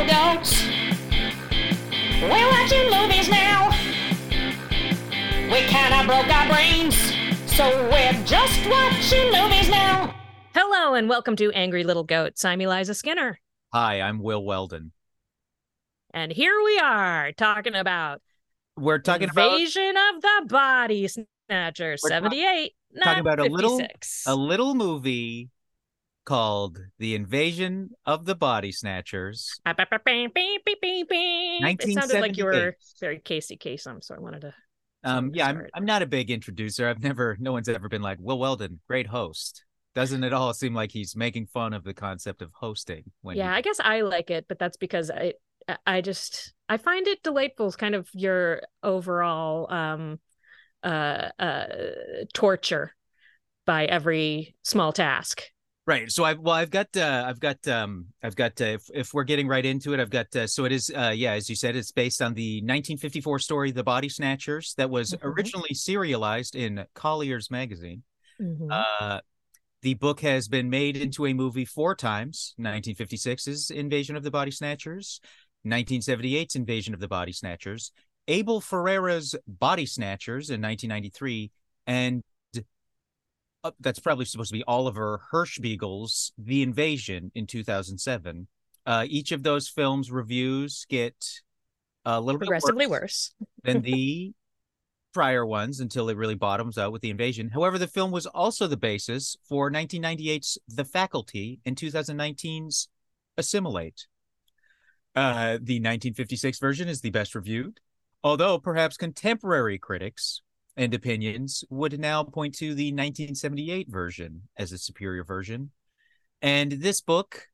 little goats. We're watching movies now. We kinda broke our brains, so we're just watching movies now. Hello and welcome to Angry Little Goats. I'm Eliza Skinner. Hi, I'm Will Weldon. And here we are talking about We're talking about Invasion of the Body Snatcher, We're 78, talking not about a little- a little movie called The Invasion of the Body Snatchers. It sounded like you were 1978. very Casey Kasem, so I wanted to. Um, yeah, I'm, I'm not a big introducer. I've never, no one's ever been like, Will Weldon, great host. Doesn't it all seem like he's making fun of the concept of hosting? When Yeah, he- I guess I like it, but that's because I, I just, I find it delightful. It's kind of your overall, um, uh, uh, torture by every small task. Right. So I've well, I've got uh, I've got um I've got uh, if if we're getting right into it, I've got uh, so it is uh yeah, as you said, it's based on the 1954 story The Body Snatchers that was Mhm. originally serialized in Collier's magazine. Mhm. Uh the book has been made into a movie four times. 1956's Invasion of the Body Snatchers, 1978's Invasion of the Body Snatchers, Abel Ferrara's Body Snatchers in 1993, and uh, that's probably supposed to be Oliver Hirschbiegel's The Invasion in 2007. Uh, each of those films reviews get a little Progressively bit worse. than the prior ones until it really bottoms out with the invasion. However, the film was also the basis for 1998's The Faculty and 2019's Assimilate. Uh, the 1956 version is the best reviewed, although perhaps contemporary critics and opinions would now point to the 1978 version as a superior version. And this book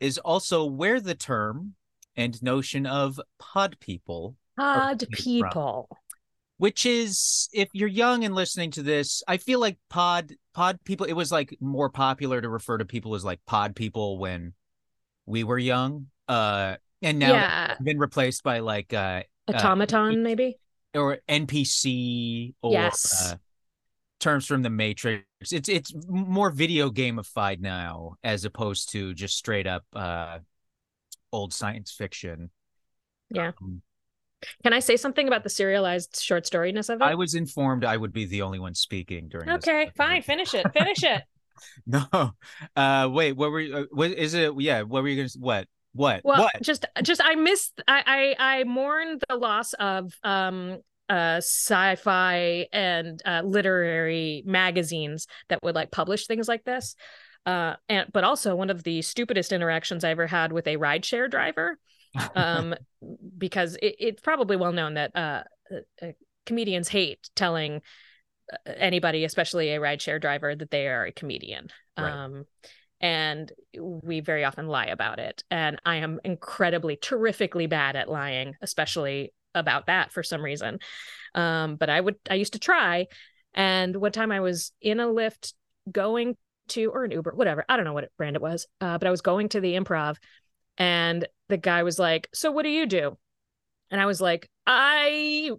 is also where the term and notion of pod people pod came from. people. which is if you're young and listening to this i feel like pod pod people it was like more popular to refer to people as like pod people when we were young uh and now yeah. been replaced by like uh Automaton, maybe? Or npc or Yes. uh, terms from the matrix it's it's more video gamified now as opposed to just straight up uh old science fiction Yeah. Um, Can I say something about the serialized short storyness of it? i was informed i would be the only one speaking during this okay, fine. Finish it. Finish it. No. Uh wait, what were you uh, what is it? Yeah, what were you going to what? What? Well, what? just just I missed I I I mourn the loss of um uh sci-fi and uh literary magazines that would like publish things like this. Uh and but also one of the stupidest interactions I ever had with a rideshare driver. Um because it, it's probably well known that uh, uh uh, comedians hate telling uh, anybody, especially a rideshare driver, that they are a comedian. Right. Um, and we very often lie about it. And I am incredibly, terrifically bad at lying, especially about that for some reason. Um, but I would, I used to try. And one time I was in a Lyft going to, or an Uber, whatever, I don't know what brand it was, uh, but I was going to the improv and the guy was like, So what do you do? And I was like, I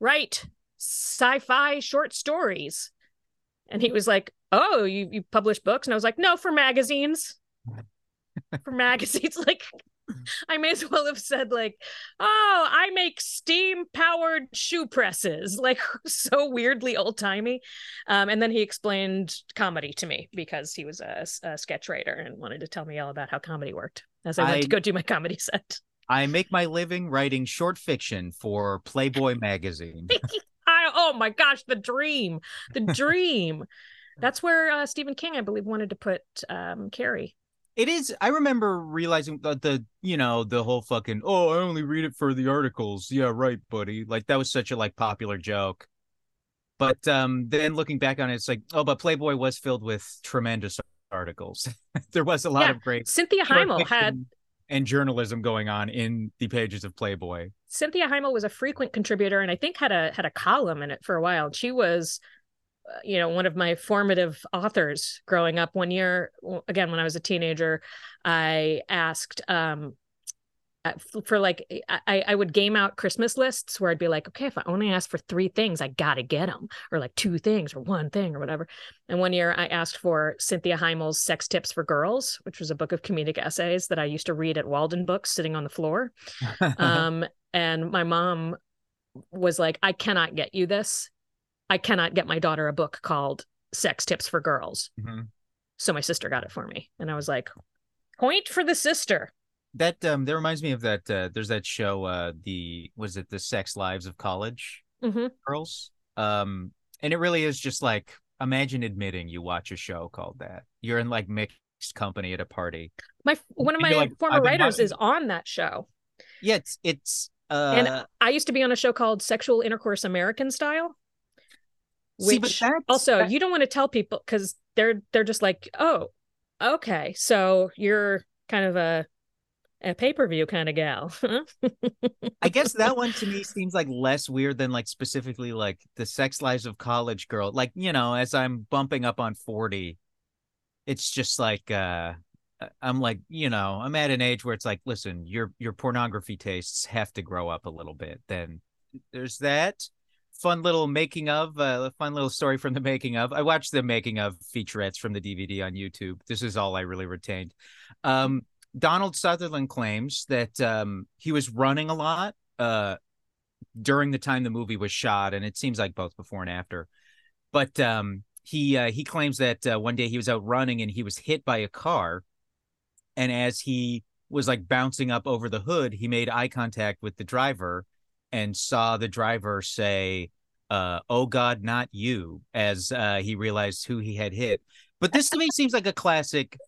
write sci-fi short stories. And he was like, "Oh, you you publish books?" And I was like, "No, for magazines." for magazines like I may as well have said like, "Oh, I make steam-powered shoe presses." Like so weirdly old-timey. Um, and then he explained comedy to me because he was a, a sketch writer and wanted to tell me all about how comedy worked as I went I- to go do my comedy set. I make my living writing short fiction for Playboy magazine. I, oh my gosh, the dream, the dream. That's where uh, Stephen King, I believe, wanted to put um, Carrie. it is I remember realizing that the you know, the whole fucking oh, I only read it for the articles. Yeah, right, buddy. Like that was such a like popular joke. But um then looking back on it, it's like, oh, but Playboy was filled with tremendous articles. there was a lot Yeah. of great Cynthia Heimel had and journalism going on in the pages of Playboy. Cynthia Heimel was a frequent contributor, and I think had a had a column in it for a while. She was, uh, you know, one of my formative authors growing up. One year, again when I was a teenager, I asked um, for like I, I would game out Christmas lists where I'd be like, okay, if I only ask for three things, I gotta get them, or like two things, or one thing, or whatever. And one year I asked for Cynthia Heimel's Sex Tips for Girls, which was a book of comedic essays that I used to read at Walden Books sitting on the floor. Um, and my mom was like, I cannot get you this. I cannot get my daughter a book called Sex Tips for Girls. Mhm. So my sister got it for me. And I was like, point for the sister. That um that reminds me of that uh there's that show uh the was it the sex lives of college hmm girls um and it really is just like imagine admitting you watch a show called that you're in like mixed company at a party My one of my like, former writers watching- is on that show. yeah it's it's uh and I used to be on a show called Sexual Intercourse American Style. see, but Which that's- also you don't want to tell people because they're they're just like, oh, okay, so you're kind of a a pay per view kind of gal. huh?" I guess that one to me seems like less weird than like specifically like the sex lives of college girl. Like, you know, as I'm bumping up on 40, it's just like uh I'm like, you know, I'm at an age where it's like, listen, your your pornography tastes have to grow up a little bit. Then there's that fun little making of uh, a fun little story from the making of. I watched the making of featurettes from the DVD on YouTube. This is all I really retained. Um Donald Sutherland claims that um, he was running a lot uh, during the time the movie was shot, and it seems like both before and after. But um, he uh, he claims that uh, one day he was out running and he was hit by a car, and as he was like bouncing up over the hood, he made eye contact with the driver and saw the driver say, uh, "Oh God, not you!" as uh, he realized who he had hit. But this to me seems like a classic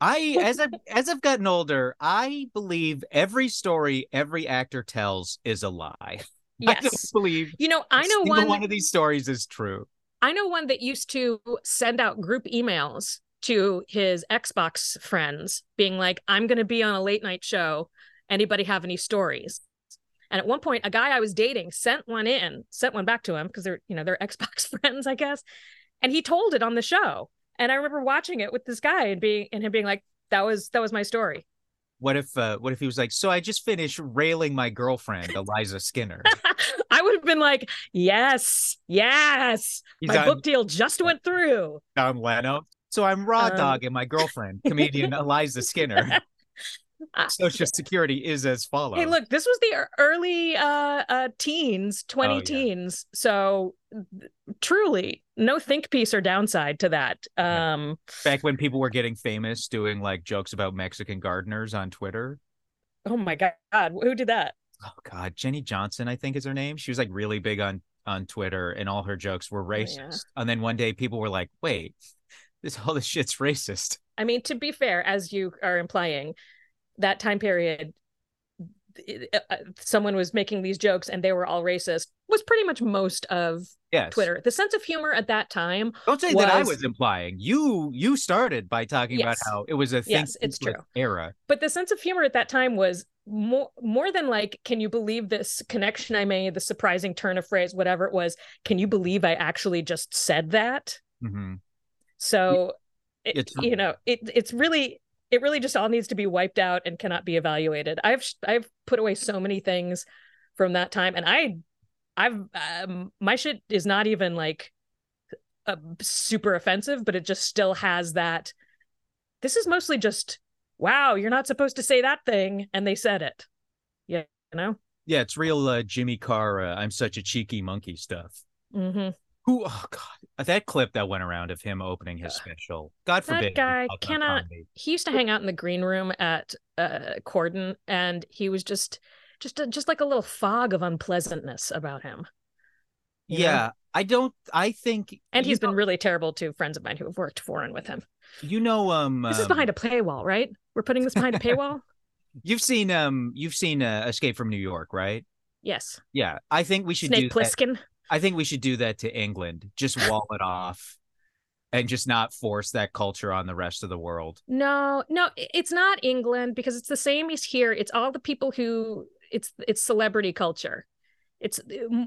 I as I've as I've gotten older, I believe every story every actor tells is a lie. I don't yes, believe you know I know one. one of these stories is true. I know one that used to send out group emails to his Xbox friends, being like, "I'm going to be on a late night show. Anybody have any stories?" And at one point, a guy I was dating sent one in, sent one back to him because they're, you know, they're Xbox friends, I guess. And he told it on the show. And I remember watching it with this guy and being and him being like, "That was that was my story." What if uh, what if he was like, so I just finished railing my girlfriend, Eliza Skinner. I would have been like, "Yes, yes, He's my on book deal just went through." John Leno. So I'm raw Um, dog and my girlfriend, comedian Eliza Skinner. Uh, Social security is as follows. Hey, look, this was the early uh, uh teens, 20 Oh, yeah. teens. So th- truly, no think piece or downside to that. Yeah. Um back when people were getting famous doing like jokes about Mexican gardeners on Twitter. oh my god, who did that? oh god jenny johnson i think is her name she was like really big on on twitter and all her jokes were racist Oh, yeah. and then one day people were like wait this all this shit's racist I mean, to be fair, as you are implying, that time period uh, someone was making these jokes and they were all racist was pretty much most of yes. Twitter. The sense of humor at that time don't say that i was- was implying. You you started by talking about how it was a thing Yes, it's true. era. But the sense of humor at that time was more more than like can you believe this connection i made the surprising turn of phrase whatever it was can you believe i actually just said that? Hmm so it, It's- you know it it's really it really just all needs to be wiped out and cannot be evaluated. I've i've put away so many things from that time and i i've um, my shit is not even like uh, super offensive but it just still has that this is mostly just wow you're not supposed to say that thing and they said it. Yeah you know? Yeah it's real uh, jimmy carr uh, i'm such a cheeky monkey stuff. Hmm who oh god that clip that went around of him opening his special god That forbid he guy cannot- he used to hang out in the green room at uh Corden and he was just just a, just like a little fog of unpleasantness about him. you know? yeah i don't i think And he's been really terrible to friends of mine who have worked for and with him. you know um This is um, behind a paywall, right? We're putting this behind a paywall? You've seen um you've seen uh, Escape from New York, right? Yes. Yeah, I think we should Snake do that. I think we should do that to England. Just wall it off and just not force that culture on the rest of the world. No, no, it's not England because it's the same as here. It's all the people who it's it's celebrity culture. It's uh,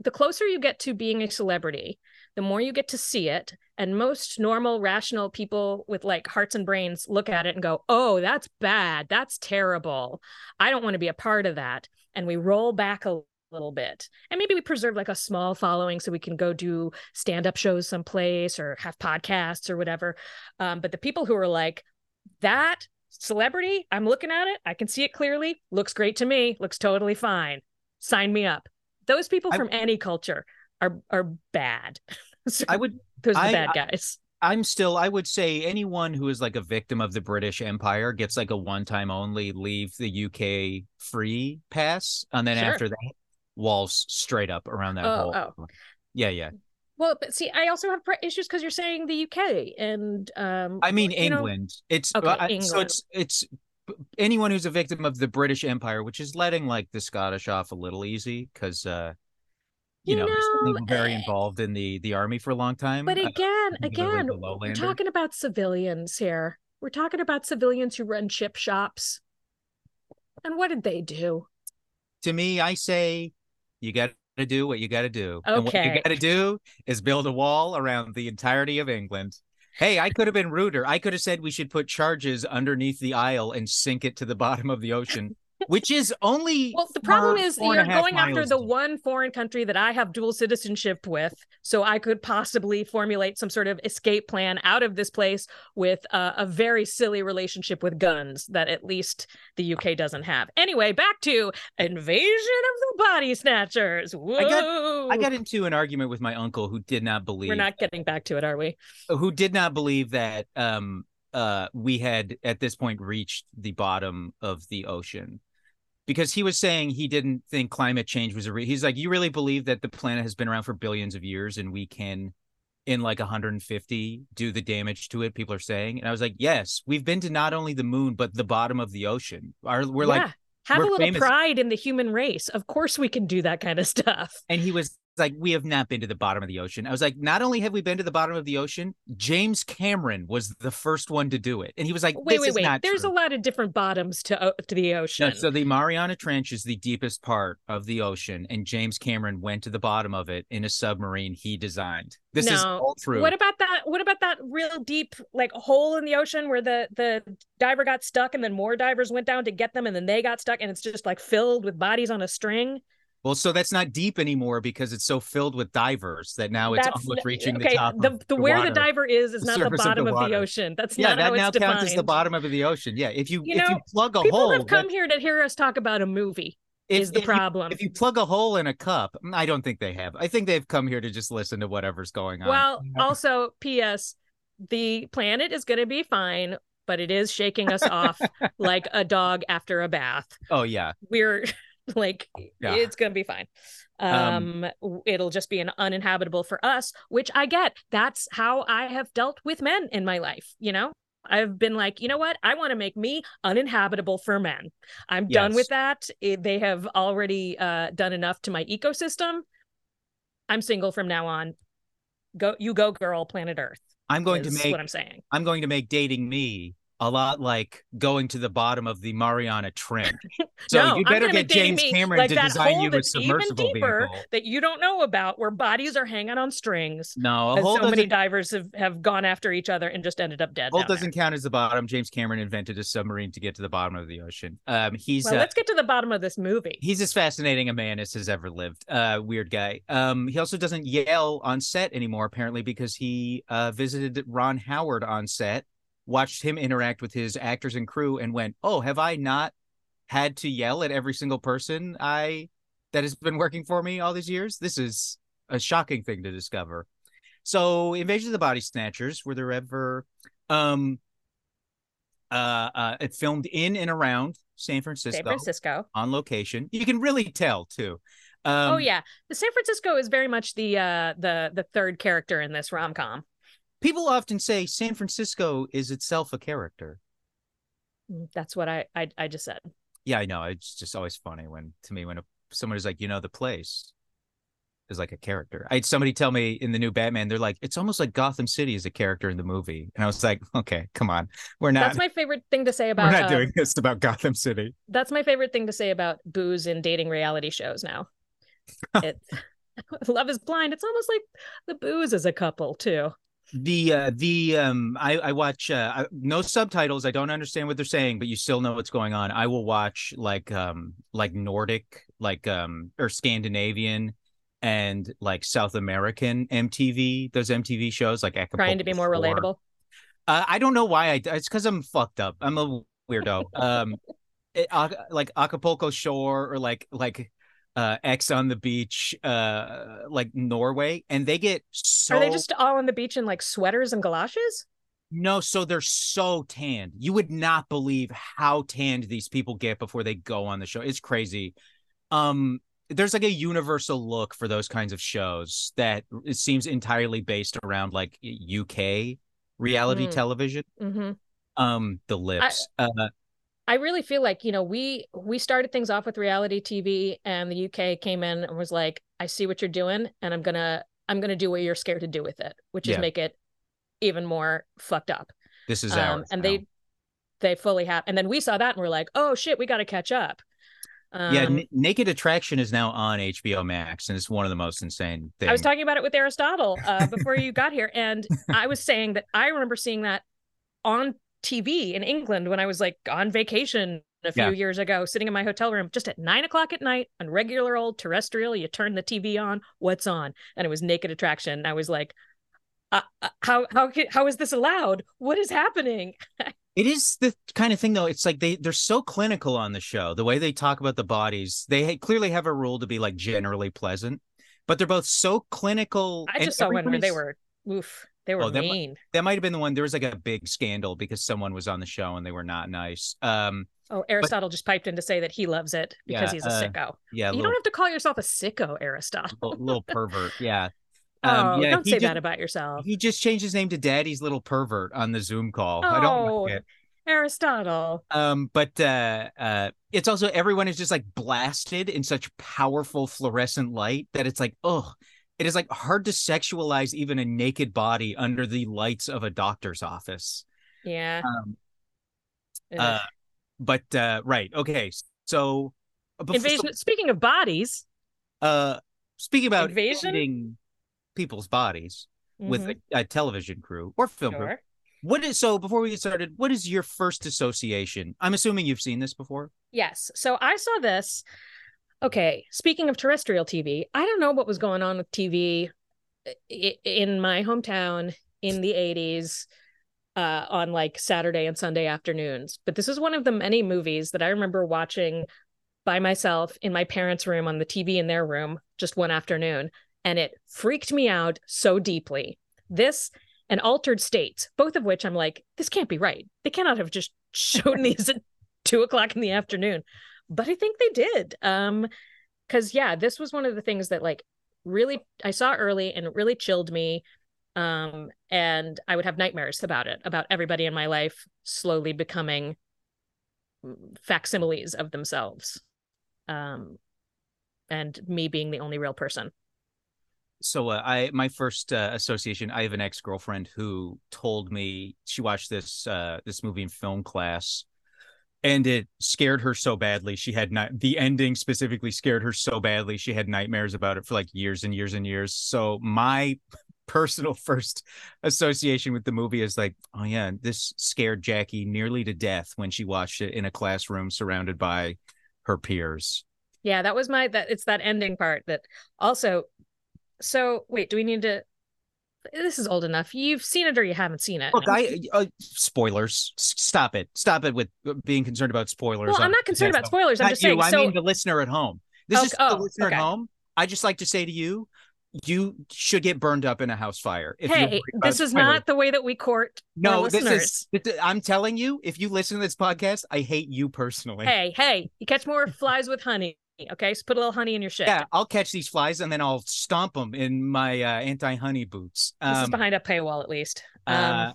the closer you get to being a celebrity, the more you get to see it. And most normal, rational people with like hearts and brains look at it and go, oh, that's bad. That's terrible. I don't want to be a part of that. And we roll back a little bit. And maybe we preserve like a small following so we can go do stand up shows someplace or have podcasts or whatever. Um, but the people who are like, that celebrity, I'm looking at it, I can see it clearly, looks great to me, looks totally fine. Sign me up. Those people from I, any culture are are bad. so I would those are the bad guys. I'm still, I would say anyone who is like a victim of the British Empire gets like a one time only leave the UK free pass. And then sure. after that, walls straight up around that oh, whole. Oh. Yeah, yeah. Well, but see, I also have issues because you're saying the UK and um I mean England. Know... It's okay, uh, England. so it's it's anyone who's a victim of the British Empire, which is letting like the Scottish off a little easy because uh you, you know, know very eh, involved in the the army for a long time. But again, uh, again, we're talking about civilians here. We're talking about civilians who run chip shops. And what did they do? To me, I say you got to do what you got to do. Okay. And what you got to do is build a wall around the entirety of England. Hey, I could have been ruder. I could have said we should put charges underneath the Isle and sink it to the bottom of the ocean which is only well the problem is you're going after the one foreign country that i have dual citizenship with so i could possibly formulate some sort of escape plan out of this place with uh, a very silly relationship with guns that at least the uk doesn't have. Anyway back to invasion of the body snatchers. Whoa. I got, I got into an argument with my uncle who did not believe we're not getting back to it are we? who did not believe that um uh we had at this point reached the bottom of the ocean because he was saying he didn't think climate change was a re- he's like you really believe that the planet has been around for billions of years and we can in like 150 do the damage to it people are saying and i was like yes we've been to not only the moon but the bottom of the ocean Are we're yeah. like have we're a little famous. pride in the human race of course we can do that kind of stuff and he was like we have not been to the bottom of the ocean. I was like, not only have we been to the bottom of the ocean, James Cameron was the first one to do it, and he was like, wait, wait, wait. There's true. a lot of different bottoms to uh, to the ocean. No, so the Mariana Trench is the deepest part of the ocean, and James Cameron went to the bottom of it in a submarine he designed. This no. is all true. What about that? What about that real deep like hole in the ocean where the the diver got stuck, and then more divers went down to get them, and then they got stuck, and it's just like filled with bodies on a string? Well, so that's not deep anymore because it's so filled with divers that now it's that's, almost reaching okay, the top. The, the, the where water, the diver is is the not the bottom of the, of the, ocean. That's yeah, not that how now it's counts defined. as the bottom of the ocean. Yeah, if you, you if know, you plug a people hole, have come that, here to hear us talk about a movie. If, is the if problem? You, if you plug a hole in a cup, mm, I don't think they have. I think they've come here to just listen to whatever's going on. Well, also, P.S. The planet is going to be fine but it is shaking us off like a dog after a bath. Oh yeah. We're like yeah. it's to be fine. Um, um, it'll just be an uninhabitable for us, which I get. That's how I have dealt with men in my life, you know? I've been like, you know what? I want to make me uninhabitable for men. I'm yes. done with that. It, they have already uh, done enough to my ecosystem. I'm single from now on. Go, you go, girl. Planet Earth. I'm going to make what I'm saying. I'm going to make dating me a lot like going to the bottom of the Mariana Trench. So no, you better get James Cameron like to design you a submersible vehicle that you don't know about, where bodies are hanging on strings. No, a hole so many divers have, have gone after each other and just ended up dead. Hole doesn't there. count as the bottom. James Cameron invented a submarine to get to the bottom of the ocean. Um, he's well, uh, let's get to the bottom of this movie. He's as fascinating a man as has ever lived. Uh, weird guy. Um, he also doesn't yell on set anymore, apparently, because he uh, visited Ron Howard on set watched him interact with his actors and crew and went, "Oh, have I not had to yell at every single person I that has been working for me all these years? This is a shocking thing to discover." So, Invasion of the Body Snatchers, were there ever um uh, uh it filmed in and around San Francisco. San Francisco. On location. You can really tell too. Um, oh yeah. The San Francisco is very much the uh the the third character in this rom-com people often say San Francisco is itself a character. Mm, that's what I I, I just said. Yeah, I know. It's just always funny when to me when a, someone is like, you know, the place is like a character. I had somebody tell me in the new Batman, they're like, it's almost like Gotham City is a character in the movie, and I was like, okay, come on, we're not. That's my favorite thing to say about. We're not uh, doing this about Gotham City. That's my favorite thing to say about booze in dating reality shows now. it's Love is Blind. It's almost like the booze is a couple too. The uh the um I I watch uh no subtitles. I don't understand what they're saying, but you still know what's going on. I will watch like um like Nordic, like um or Scandinavian and like South American MTV, those MTV shows like Acapulco Trying to be more relatable. Uh, I don't know why I it's because I'm fucked up. I'm a weirdo. Um it, Ac- like Acapulco Shore or like like uh X on the beach, uh like Norway, and they get so Are they just all on the beach in like sweaters and galoshes? no, so they're so tanned. You would not believe how tanned these people get before they go on the show. It's crazy. Um, there's like a universal look for those kinds of shows that it seems entirely based around like UK reality Mm. television. hmm Um, the lips. uh, I really feel like, you know, we we started things off with reality TV and the UK came in and was like, I see what you're doing and I'm gonna I'm gonna do what you're scared to do with it, which Yeah. is make it even more fucked up. this is Um, ours. and now. they they fully have and then we saw that and we're like, oh shit, we gotta catch up. Um, yeah, N- Naked Attraction is now on HBO Max, and it's one of the most insane things. I was talking about it with Aristotle uh, before you got here, and I was saying that I remember seeing that on TV in England when I was like on vacation a few Yeah. years ago, sitting in my hotel room just at nine o'clock at night on regular old terrestrial. You turn the TV on, what's on? And it was Naked Attraction. I was like, uh, uh, how how how is this allowed? What is happening? It is the kind of thing though. It's like they they're so clinical on the show. The way they talk about the bodies, they clearly have a rule to be like generally pleasant, but they're both so clinical. I just saw one where they were oof, they were Oh, that mean. That might have been the one. There was like a big scandal because someone was on the show and they were not nice. Um, Oh, Aristotle just piped in to say that he loves it because Yeah, he's a uh, sicko. yeah, you little, don't have to call yourself a sicko, Aristotle. little, little pervert. Yeah. Oh, Um, yeah, don't say ju- that about yourself. He just changed his name to Daddy's Little Pervert on the Zoom call. I don't Oh. like it. Aristotle. Um, but uh, uh, it's also everyone is just like blasted in such powerful fluorescent light that it's like, oh, it is like hard to sexualize even a naked body under the lights of a doctor's office. Yeah. Um, uh, but uh, right, okay, so before, Invasion. Speaking of bodies, uh, speaking about Invasion? people's bodies with Mhm, a, a television crew or film crew. sure. What is so? Before we get started, what is your first association? I'm assuming you've seen this before. Yes. So I saw this. Okay. Speaking of terrestrial TV, I don't know what was going on with TV in my hometown in the 80s uh, on like Saturday and Sunday afternoons. But this is one of the many movies that I remember watching by myself in my parents' room on the TV in their room just one afternoon. And it freaked me out so deeply. This and Altered States, both of which I'm like, this can't be right. They cannot have just shown these at two o'clock in the afternoon. But I think they did. Um, because yeah, this was one of the things that like really I saw early and it really chilled me. Um, and I would have nightmares about it, about everybody in my life slowly becoming facsimiles of themselves. Um, and me being the only real person. so uh, I my first uh, association. I have an ex girlfriend who told me she watched this uh, this movie in film class, and it scared her so badly. She had not the ending specifically scared her so badly. She had nightmares about it for like years and years and years. So my personal first association with the movie is like, oh yeah, this scared Jackie nearly to death when she watched it in a classroom surrounded by her peers. Yeah, that was my that it's that ending part that also so wait, do we need to this is old enough. You've seen it or you haven't seen it. Look, I uh, spoilers. Stop it. Stop it with uh, being concerned about spoilers. well, I'm not concerned about spoilers. I'm Not just you. saying. I so mean the listener at home. This Oh, is the oh, listener okay. at home. I just like to say to you, you should get burned up in a house fire. Hey, this is spoilers. not the way that we court our No, this is. this- I'm telling you, if you listen to this podcast, I hate you personally. Hey, hey, you catch more flies with honey. Okay, so put a little honey in your shit. Yeah, I'll catch these flies and then I'll stomp them in my uh, anti-honey boots. This is Um, behind a paywall at least. Um, uh,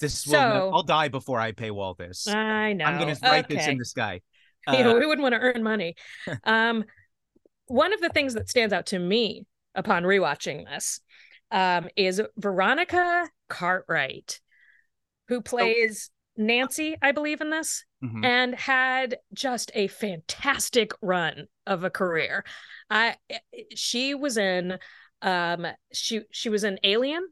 this will. so- I'll die before I paywall this. I know. I'm going to write this in the sky. you know, Uh, we wouldn't want to earn money. um, one of the things that stands out to me upon rewatching this um, is Veronica Cartwright, who plays Nancy, I believe, in this, Mhm. and had just a fantastic run of a career. I she was in um she she was in Alien.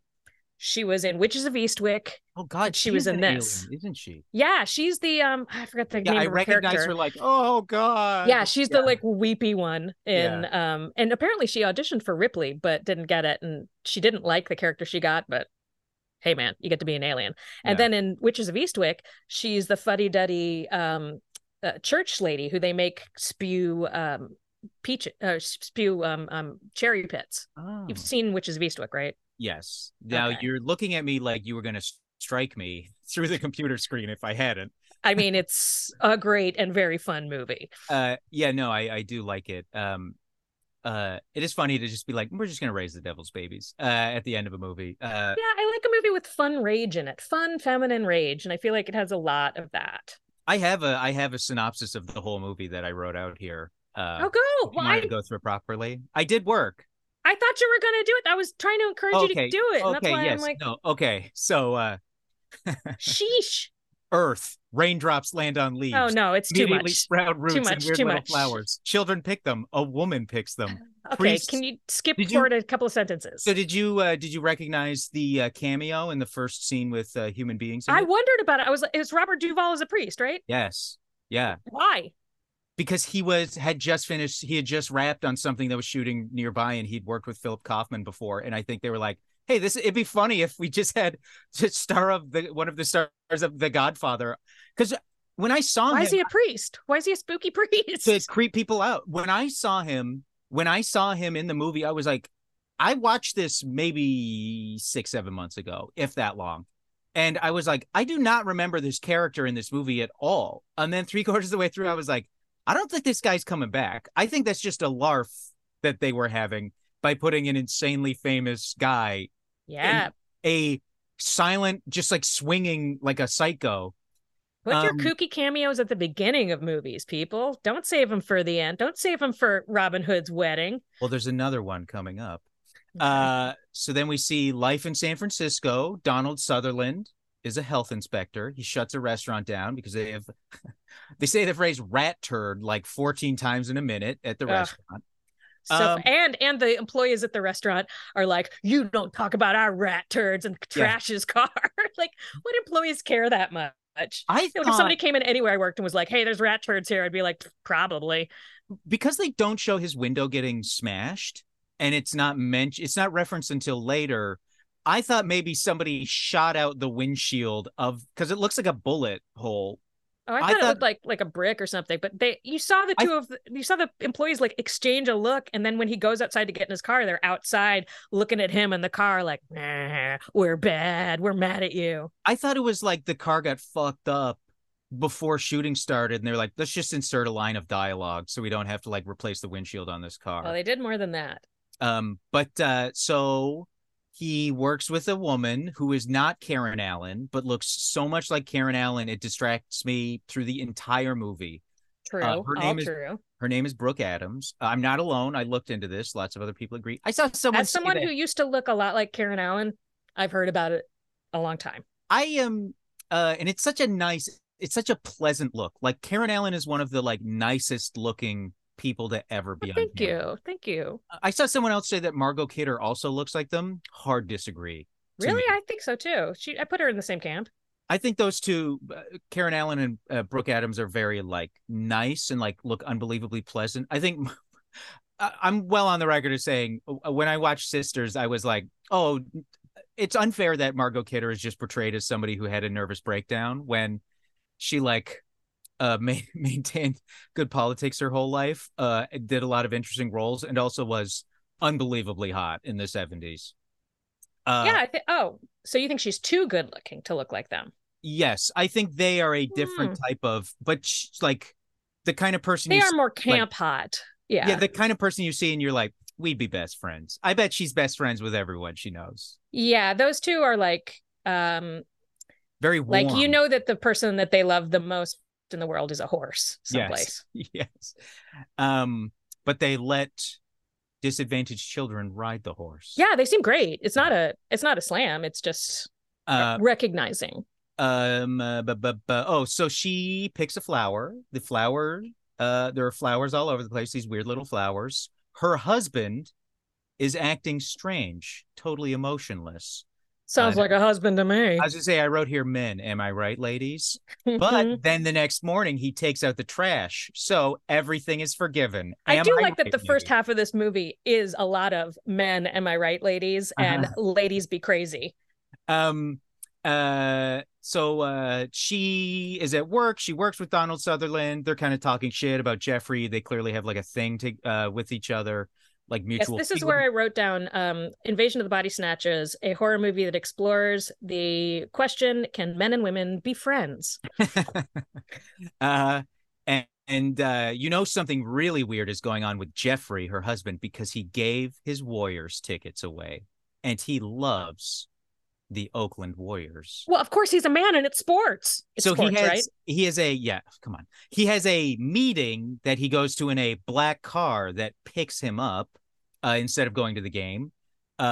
She was in Witches of Eastwick. Oh God, she was in this. alien, isn't she? Yeah, she's the um I forgot the Yeah, name I of her recognize character. her like, oh God. yeah, she's Yeah. the like weepy one in um and apparently she auditioned for Ripley but didn't get it and she didn't like the character she got but hey man, you get to be an alien. And Yeah. then in Witches of Eastwick, she's the fuddy-duddy um uh, church lady who they make spew um peach uh, spew um um cherry pits. Oh. You've seen Witches of Eastwick, right? Yes. Now Okay. you're looking at me like you were going to strike me through the computer screen if I hadn't. I mean, it's a great and very fun movie. Uh, yeah, no, I I do like it. Um, uh, it is funny to just be like, we're just going to raise the devil's babies. Uh, at the end of a movie. Uh, Yeah, I like a movie with fun rage in it, fun feminine rage, and I feel like it has a lot of that. I have a I have a synopsis of the whole movie that I wrote out here. Uh, oh, go! Well, I, to go through it properly. I did work. I thought you were gonna do it. I was trying to encourage you to do it, and that's Okay, why yes. I'm like, No, okay. So, uh, sheesh. Earth, raindrops land on leaves. Oh no, it's too much. sprout roots and much, weird too little much. flowers. Children pick them. A woman picks them. Okay, priests- can you skip Did you- forward a couple of sentences? So did you uh did you recognize the uh, cameo in the first scene with uh, human beings? I it? wondered about it. I was like, it's Robert Duvall as a priest, right? yes. Yeah. Why? Because he was had just finished he had just wrapped on something that was shooting nearby and he'd worked with Philip Kaufman before and I think they were like, "Hey, this it'd be funny if we just had the star of the one of the stars of The Godfather." Cuz when I saw him Why him is he a priest? Why is he a spooky priest? to creep people out. When I saw him, when I saw him in the movie, I was like, I watched this maybe six, seven months ago, if that long. And I was like, I do not remember this character in this movie at all. And then three quarters of the way through, I was like, I don't think this guy's coming back. I think that's just a larf that they were having by putting an insanely famous guy, yeah. a silent, just like swinging like a psycho. Put your um, kooky cameos at the beginning of movies, people. Don't save them for the end. Don't save them for Robin Hood's wedding. Well, there's another one coming up. Uh, so then we see life in San Francisco. Donald Sutherland is a health inspector. He shuts a restaurant down because they have, they say the phrase "rat turd" like 14 times in a minute at the Ugh. restaurant. So Um, and and the employees at the restaurant are like, you don't talk about our rat turds and trash his car. like, what employees care that much? I thought if somebody came in anywhere I worked and was like, "Hey, there's rat turds here," I'd be like, "Probably." because they don't show his window getting smashed, and it's not mentioned. It's not referenced until later. I thought maybe somebody shot out the windshield of because it looks like a bullet hole. Oh, I I thought, it looked like like a brick or something. But they, you saw the I- two of the, you saw the employees like exchange a look, and then when he goes outside to get in his car, they're outside looking at him in the car, like, nah, "We're bad. We're mad at you." I thought it was like the car got fucked up before shooting started, and they're like, let's just insert a line of dialogue so we don't have to like replace the windshield on this car. Well, they did more than that. Um, but uh, so he works with a woman who is not Karen Allen, but looks so much like Karen Allen, it distracts me through the entire movie. True, her all name is- true. Her name is Brooke Adams. I'm not alone. I looked into this. Lots of other people agree. I saw someone As someone who used to look a lot like Karen Allen, I've heard about it a long time. I am uh and it's such a nice it's such a pleasant look. Like Karen Allen is one of the like nicest looking people to ever be Well, on thank camera. you, thank you. I saw someone else say that Margot Kidder also looks like them. Hard disagree. Really, me. I think so too. She, I put her in the same camp. I think those two, uh, Karen Allen and uh, Brooke Adams, are very like nice and like look unbelievably pleasant. I think I'm well on the record of saying uh, when I watched Sisters, I was like, oh, it's unfair that Margot Kidder is just portrayed as somebody who had a nervous breakdown when she like uh ma- maintained good politics her whole life, uh did a lot of interesting roles, and also was unbelievably hot in the 70s. Uh, yeah, I think. Oh, so you think she's too good looking to look like them? Yes, I think they are a different Hmm. type of, but sh- like the kind of person They you are see- more camp hot. Yeah. yeah, the kind of person you see and you're like, we'd be best friends. I bet she's best friends with everyone she knows. yeah, those two are like, um, Very warm. like you know that the person that they love the most in the world is a horse someplace. Yes. yes. Um, but they let disadvantaged children ride the horse. Yeah, they seem great. It's not a, it's not a slam. It's just Uh, recognizing. um uh, oh so she picks a flower the flower uh there are flowers all over the place these weird little flowers her husband is acting strange totally emotionless Sounds Uh, like a husband to me. i was gonna say i wrote here men am i right ladies Mm-hmm. but then the next morning he takes out the trash so everything is forgiven I Am do like that right, the first half of this movie is a lot of men, am I right, ladies? And Uh-huh. ladies be crazy. um uh so uh she is at work she works with donald sutherland they're kind of talking shit about jeffrey they clearly have like a thing to uh with each other like Yes, this is where I wrote down um, Invasion of the Body Snatchers, a horror movie that explores the question can men and women be friends? uh and, and uh you know something really weird is going on with jeffrey her husband because he gave his warriors tickets away and he loves the oakland warriors. Well, of course, he's a man and it's sports. It's so sports, he has right? he has a yeah come on. He has a meeting that he goes to in a black car that picks him up uh, instead of going to the game. Uh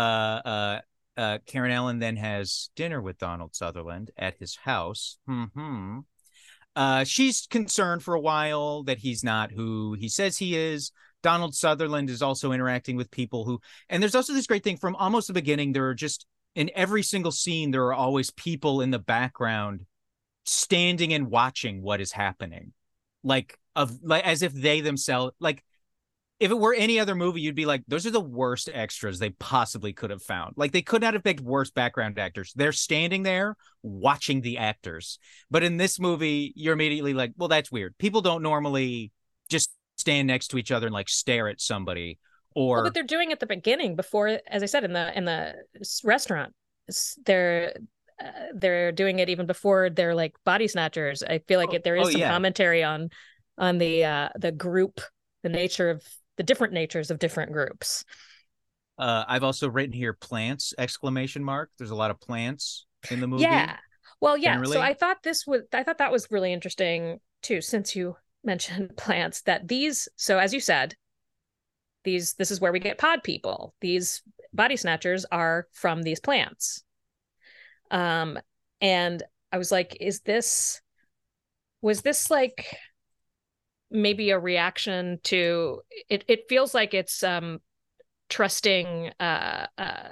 uh uh karen allen then has dinner with donald sutherland at his house. Hmm uh she's concerned for a while that he's not who he says he is. Donald sutherland is also interacting with people who and there's also this great thing from almost the beginning there are just in every single scene there are always people in the background standing and watching what is happening. Like of like as if they themselves like if it were any other movie you'd be like those are the worst extras they possibly could have found. Like they could not have picked worse background actors. They're standing there watching the actors. But in this movie you're immediately like well that's weird. People don't normally just stand next to each other and like stare at somebody or Well, but they're doing it at the beginning before, as I said, in the in the restaurant. They're uh, they're doing it even before they're like body snatchers. I feel like Oh, it, there is oh, some yeah. commentary on on the uh the group, the nature of the different natures of different groups. uh i've also written here plants exclamation mark there's a lot of plants in the movie Yeah. Well, yeah. generally. So I thought this was I thought that was really interesting too, since you mentioned plants, that these so as you said, these this is where we get pod people. These body snatchers are from these plants. Um and I was like, is this was this like maybe a reaction to it it feels like it's um trusting uh uh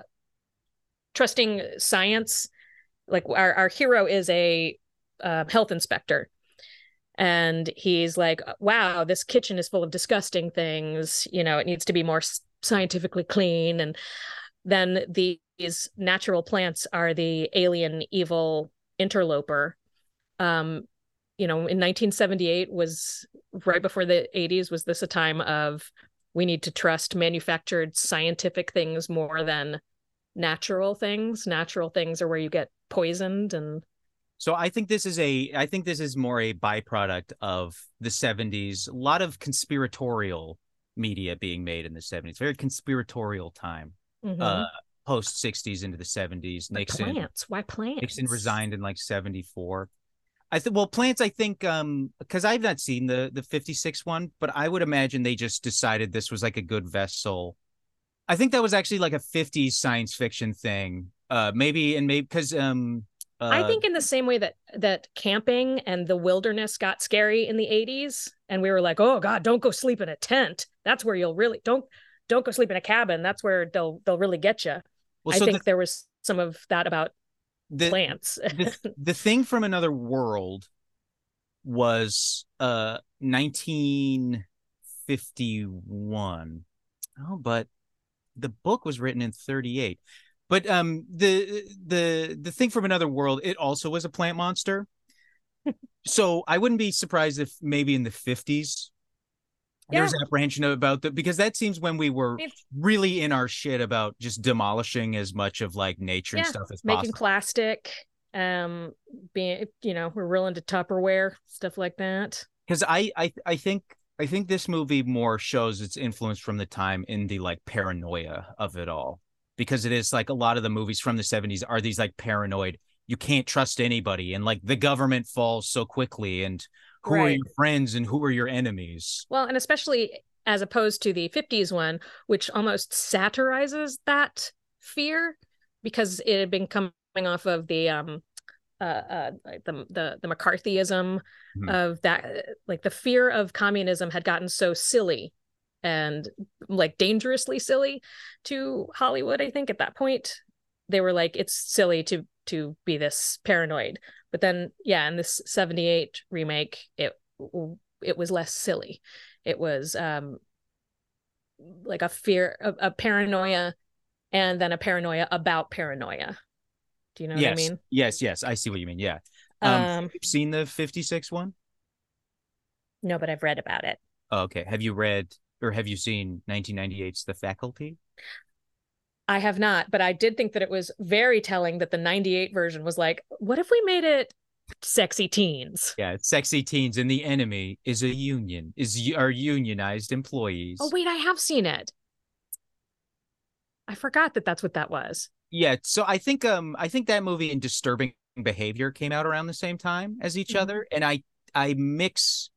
trusting science like our, our hero is a uh, health inspector and he's like wow this kitchen is full of disgusting things. You know it needs to be more scientifically clean. And then these natural plants are the alien evil interloper. Um you know in 1978 was right before the 80s was this a time of we need to trust manufactured scientific things more than natural things. Natural things are where you get poisoned and So I think this is a I think this is more a byproduct of the 70s. A lot of conspiratorial media being made in the 70s. Very conspiratorial time. Mhm. Uh post 60s into the 70s. But Nixon plants why plants Nixon resigned in like 74. I think well plants I think um cuz I've not seen the the 56 one, but I would imagine they just decided this was like a good vessel. I think that was actually like a 50s science fiction thing. Uh maybe and maybe cuz um uh, I think in the same way that that camping and the wilderness got scary in the 80s and we were like, "Oh god, don't go sleep in a tent. That's where you'll really don't don't go sleep in a cabin. That's where they'll they'll really get you." well, I so think the, there was some of that about the, plants. the, the thing from another world was uh 1951 oh but the book was written in 38 but um the the the thing from another world it also was a plant monster. So i wouldn't be surprised if maybe in the 50s there's apprehension about that because that seems when we were really in our shit about just demolishing as much of like nature and stuff as possible. making possible. plastic um being you know we're real into tupperware stuff like that. Because I, I I think I think this movie more shows its influence from the time in the like paranoia of it all because it is like a lot of the movies from the 70s are these like paranoid you can't trust anybody and like the government falls so quickly and who are your friends and who are your enemies well and especially as opposed to the 50s one which almost satirizes that fear because it had been coming off of the um uh, uh the the the McCarthyism Mhm. of that like the fear of communism had gotten so silly and like dangerously silly to Hollywood I think at that point they were like it's silly to to be this paranoid but then yeah in this 78 remake it it was less silly it was um like a fear a, a paranoia and then a paranoia about paranoia do you know yes, what I mean yes, yes. I see what you mean. Yeah. Um, um you've seen the 56 one? no but I've read about it Oh, okay. Have you read or have you seen 1998's The Faculty? I have not, but I did think that it was very telling that the 98 version was like, what if we made it sexy teens? Yeah, sexy teens, and the enemy is a union, is are unionized employees. Oh, wait, I have seen it. I forgot that that's what that was. Yeah, so I think um I think that movie and Disturbing Behavior came out around the same time as each Mhm. other, and I I mix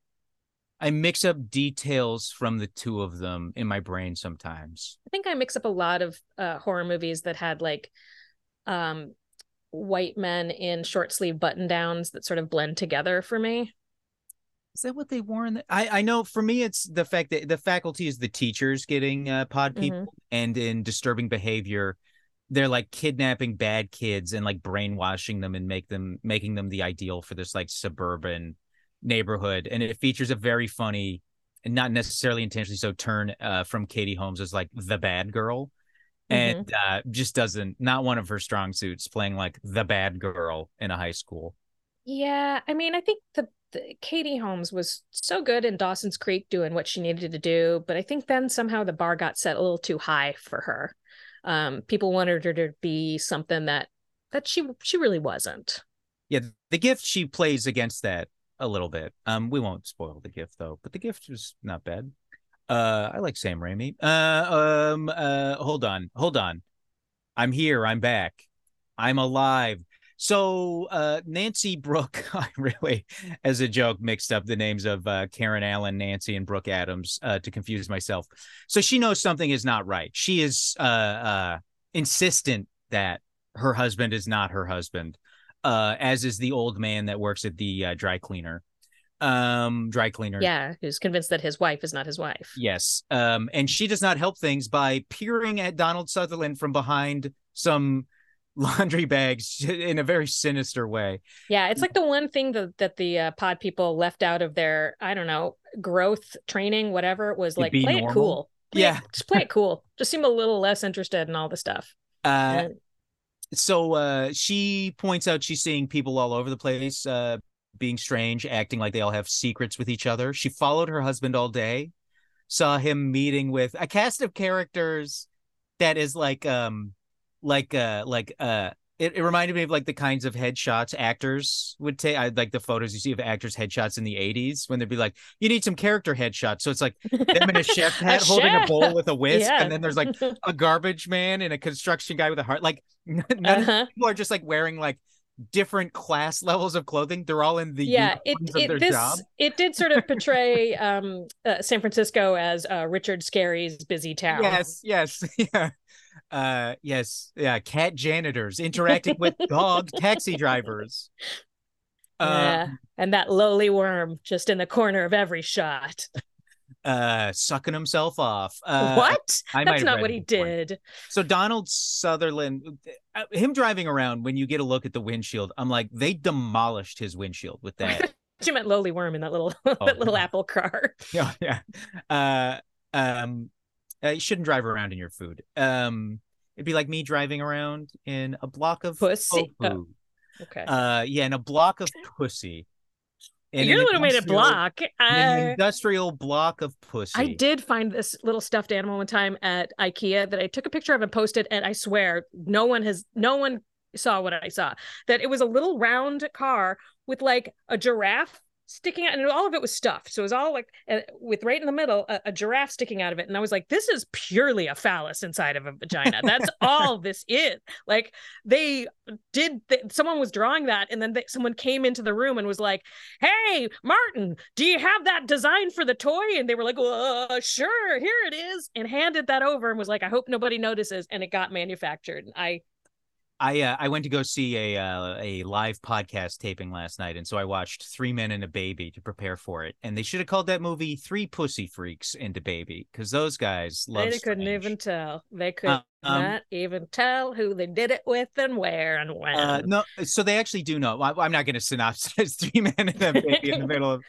I mix up details from the two of them in my brain sometimes. I think I mix up a lot of uh, horror movies that had like um, white men in short sleeve button downs that sort of blend together for me. Is that what they wore in the I I know for me it's the fact that the faculty is the teachers getting uh, pod Mhm. people, and in Disturbing Behavior, they're like kidnapping bad kids and like brainwashing them and make them making them the ideal for this like suburban neighborhood, and it features a very funny and not necessarily intentionally so turn uh, from Katie Holmes as like the bad girl. And uh, just doesn't not one of her strong suits playing like the bad girl in a high school. Yeah, I mean, I think the, the Katie Holmes was so good in Dawson's Creek doing what she needed to do, but I think then somehow the bar got set a little too high for her. Um, people wanted her to be something that that she she really wasn't. Yeah, the gift she plays against that a little bit. Um, we won't spoil the gift though, but the gift was not bad. Uh, I like Sam Raimi. Uh, um, uh, hold on, hold on. I'm here. I'm back. I'm alive. So, uh, Nancy Brooke, I really, as a joke, mixed up the names of uh, Karen Allen, Nancy, and Brooke Adams uh, to confuse myself. So she knows something is not right. She is uh, uh, insistent that her husband is not her husband uh, as is the old man that works at the uh, dry cleaner. Um, dry cleaner. Yeah, who's convinced that his wife is not his wife. Yes. Um, and she does not help things by peering at Donald Sutherland from behind some laundry bags in a very sinister way. Yeah, it's like the one thing that that the uh, pod people left out of their I don't know growth training, whatever it was like. Play it cool. Play Yeah. it- just play it cool. Just seem a little less interested in all the stuff. Uh, And- so uh, she points out she's seeing people all over the place uh, being strange, acting like they all have secrets with each other. She followed her husband all day, saw him meeting with a cast of characters that is like um like uh like uh it, it reminded me of like the kinds of headshots actors would take I like the photos you see of actors headshots in the 80s when they'd be like you need some character headshots so it's like them in a chef hat holding a bowl with a whisk Yeah. and then there's like a garbage man and a construction guy with a heart. Like none Uh-huh. people are just like wearing like different class levels of clothing. They're all in the yeah it, uniforms of their it this job. it did sort of portray um uh, san francisco as uh, richard scarry's busy town Yes, yes, yeah. Uh yes, yeah, cat janitors interacting with dog taxi drivers. yeah. Uh, and that lowly worm just in the corner of every shot uh sucking himself off. Uh what I that's not what he before. did So Donald Sutherland, uh, him driving around when you get a look at the windshield, I'm like, they demolished his windshield with that. she meant lowly worm in that little Oh, that little no. apple car yeah, yeah. Uh, um, uh, you shouldn't drive around in your food. Um, it'd be like me driving around in a block of Pussy. Oh, okay Uh, yeah, in a block of pussy. In you're an the one who made it block in an uh, industrial block of pussy. I did find this little stuffed animal one time at IKEA that I took a picture of and posted, and I swear no one has no one saw what I saw. That it was a little round car with like a giraffe sticking out, and all of it was stuffed. So it was all like uh, with right in the middle a, a giraffe sticking out of it, and I was like, this is purely a phallus inside of a vagina. That's all this is. Like they did. Th- someone was drawing that, and then they, someone came into the room and was like, hey martin do you have that design for the toy and they were like uh, sure here it is and handed that over and was like i hope nobody notices and it got manufactured And i I uh, I went to go see a uh, a live podcast taping last night, and so I watched Three Men and a Baby to prepare for it. And they should have called that movie Three Pussy Freaks and a Baby because those guys love. They couldn't even tell. They could Um, not even tell who they did it with and where and when. Uh, no, so they actually do know. I, I'm not going to synopsize Three Men and a Baby in the middle of.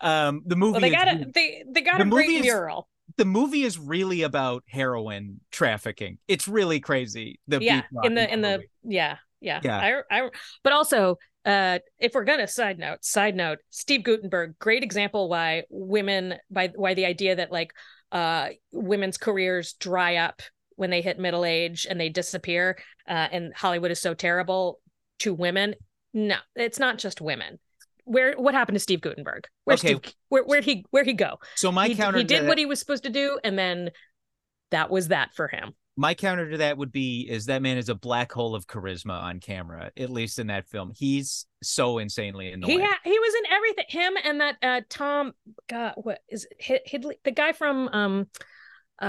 Um, the movie. well, they got a they they got the a great is- mural. The movie is really about heroin trafficking. It's really crazy. The yeah, in the in the yeah yeah Yeah. I I but also uh if we're gonna side note side note Steve Guttenberg great example why women by why the idea that like uh women's careers dry up when they hit middle age and they disappear uh and Hollywood is so terrible to women no it's not just women where what happened to Steve Guttenberg where Okay. Steve where where'd he where'd he go? So my he, counter he did what he was supposed to do and then that was that for him. My counter to that would be is that man is a black hole of charisma on camera at least in that film. He's so insanely annoying. He ha- he was in everything. Him and that uh Tom God what is it? Hidley the guy from um uh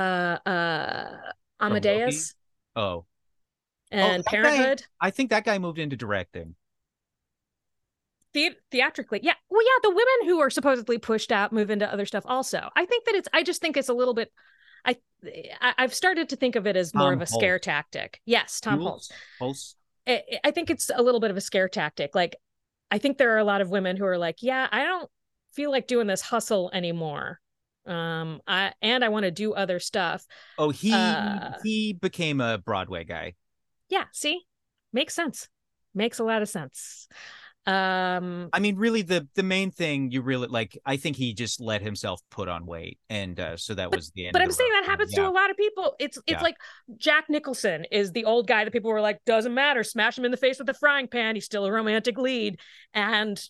uh Amadeus? Oh and that guy- Parenthood. i think that guy moved into directing The- theatrically. Yeah. Well yeah, the women who are supposedly pushed out move into other stuff also. I think that it's I just think it's a little bit I, I I've started to think of it as more Tom of a scare tactic. Yes, Tom Hulce. Hulce I, I think it's a little bit of a scare tactic. Like, I think there are a lot of women who are like, yeah, I don't feel like doing this hustle anymore. Um, I and I want to do other stuff. oh he Uh, he became a broadway guy Yeah, see, makes sense. Makes a lot of sense. Um, i mean really the the main thing you really like i think he just let himself put on weight and uh so that was the end but I'm saying that happens Yeah. to a lot of people. It's it's Yeah. like Jack Nicholson is the old guy that people were like, doesn't matter, smash him in the face with a frying pan. He's still a romantic lead, and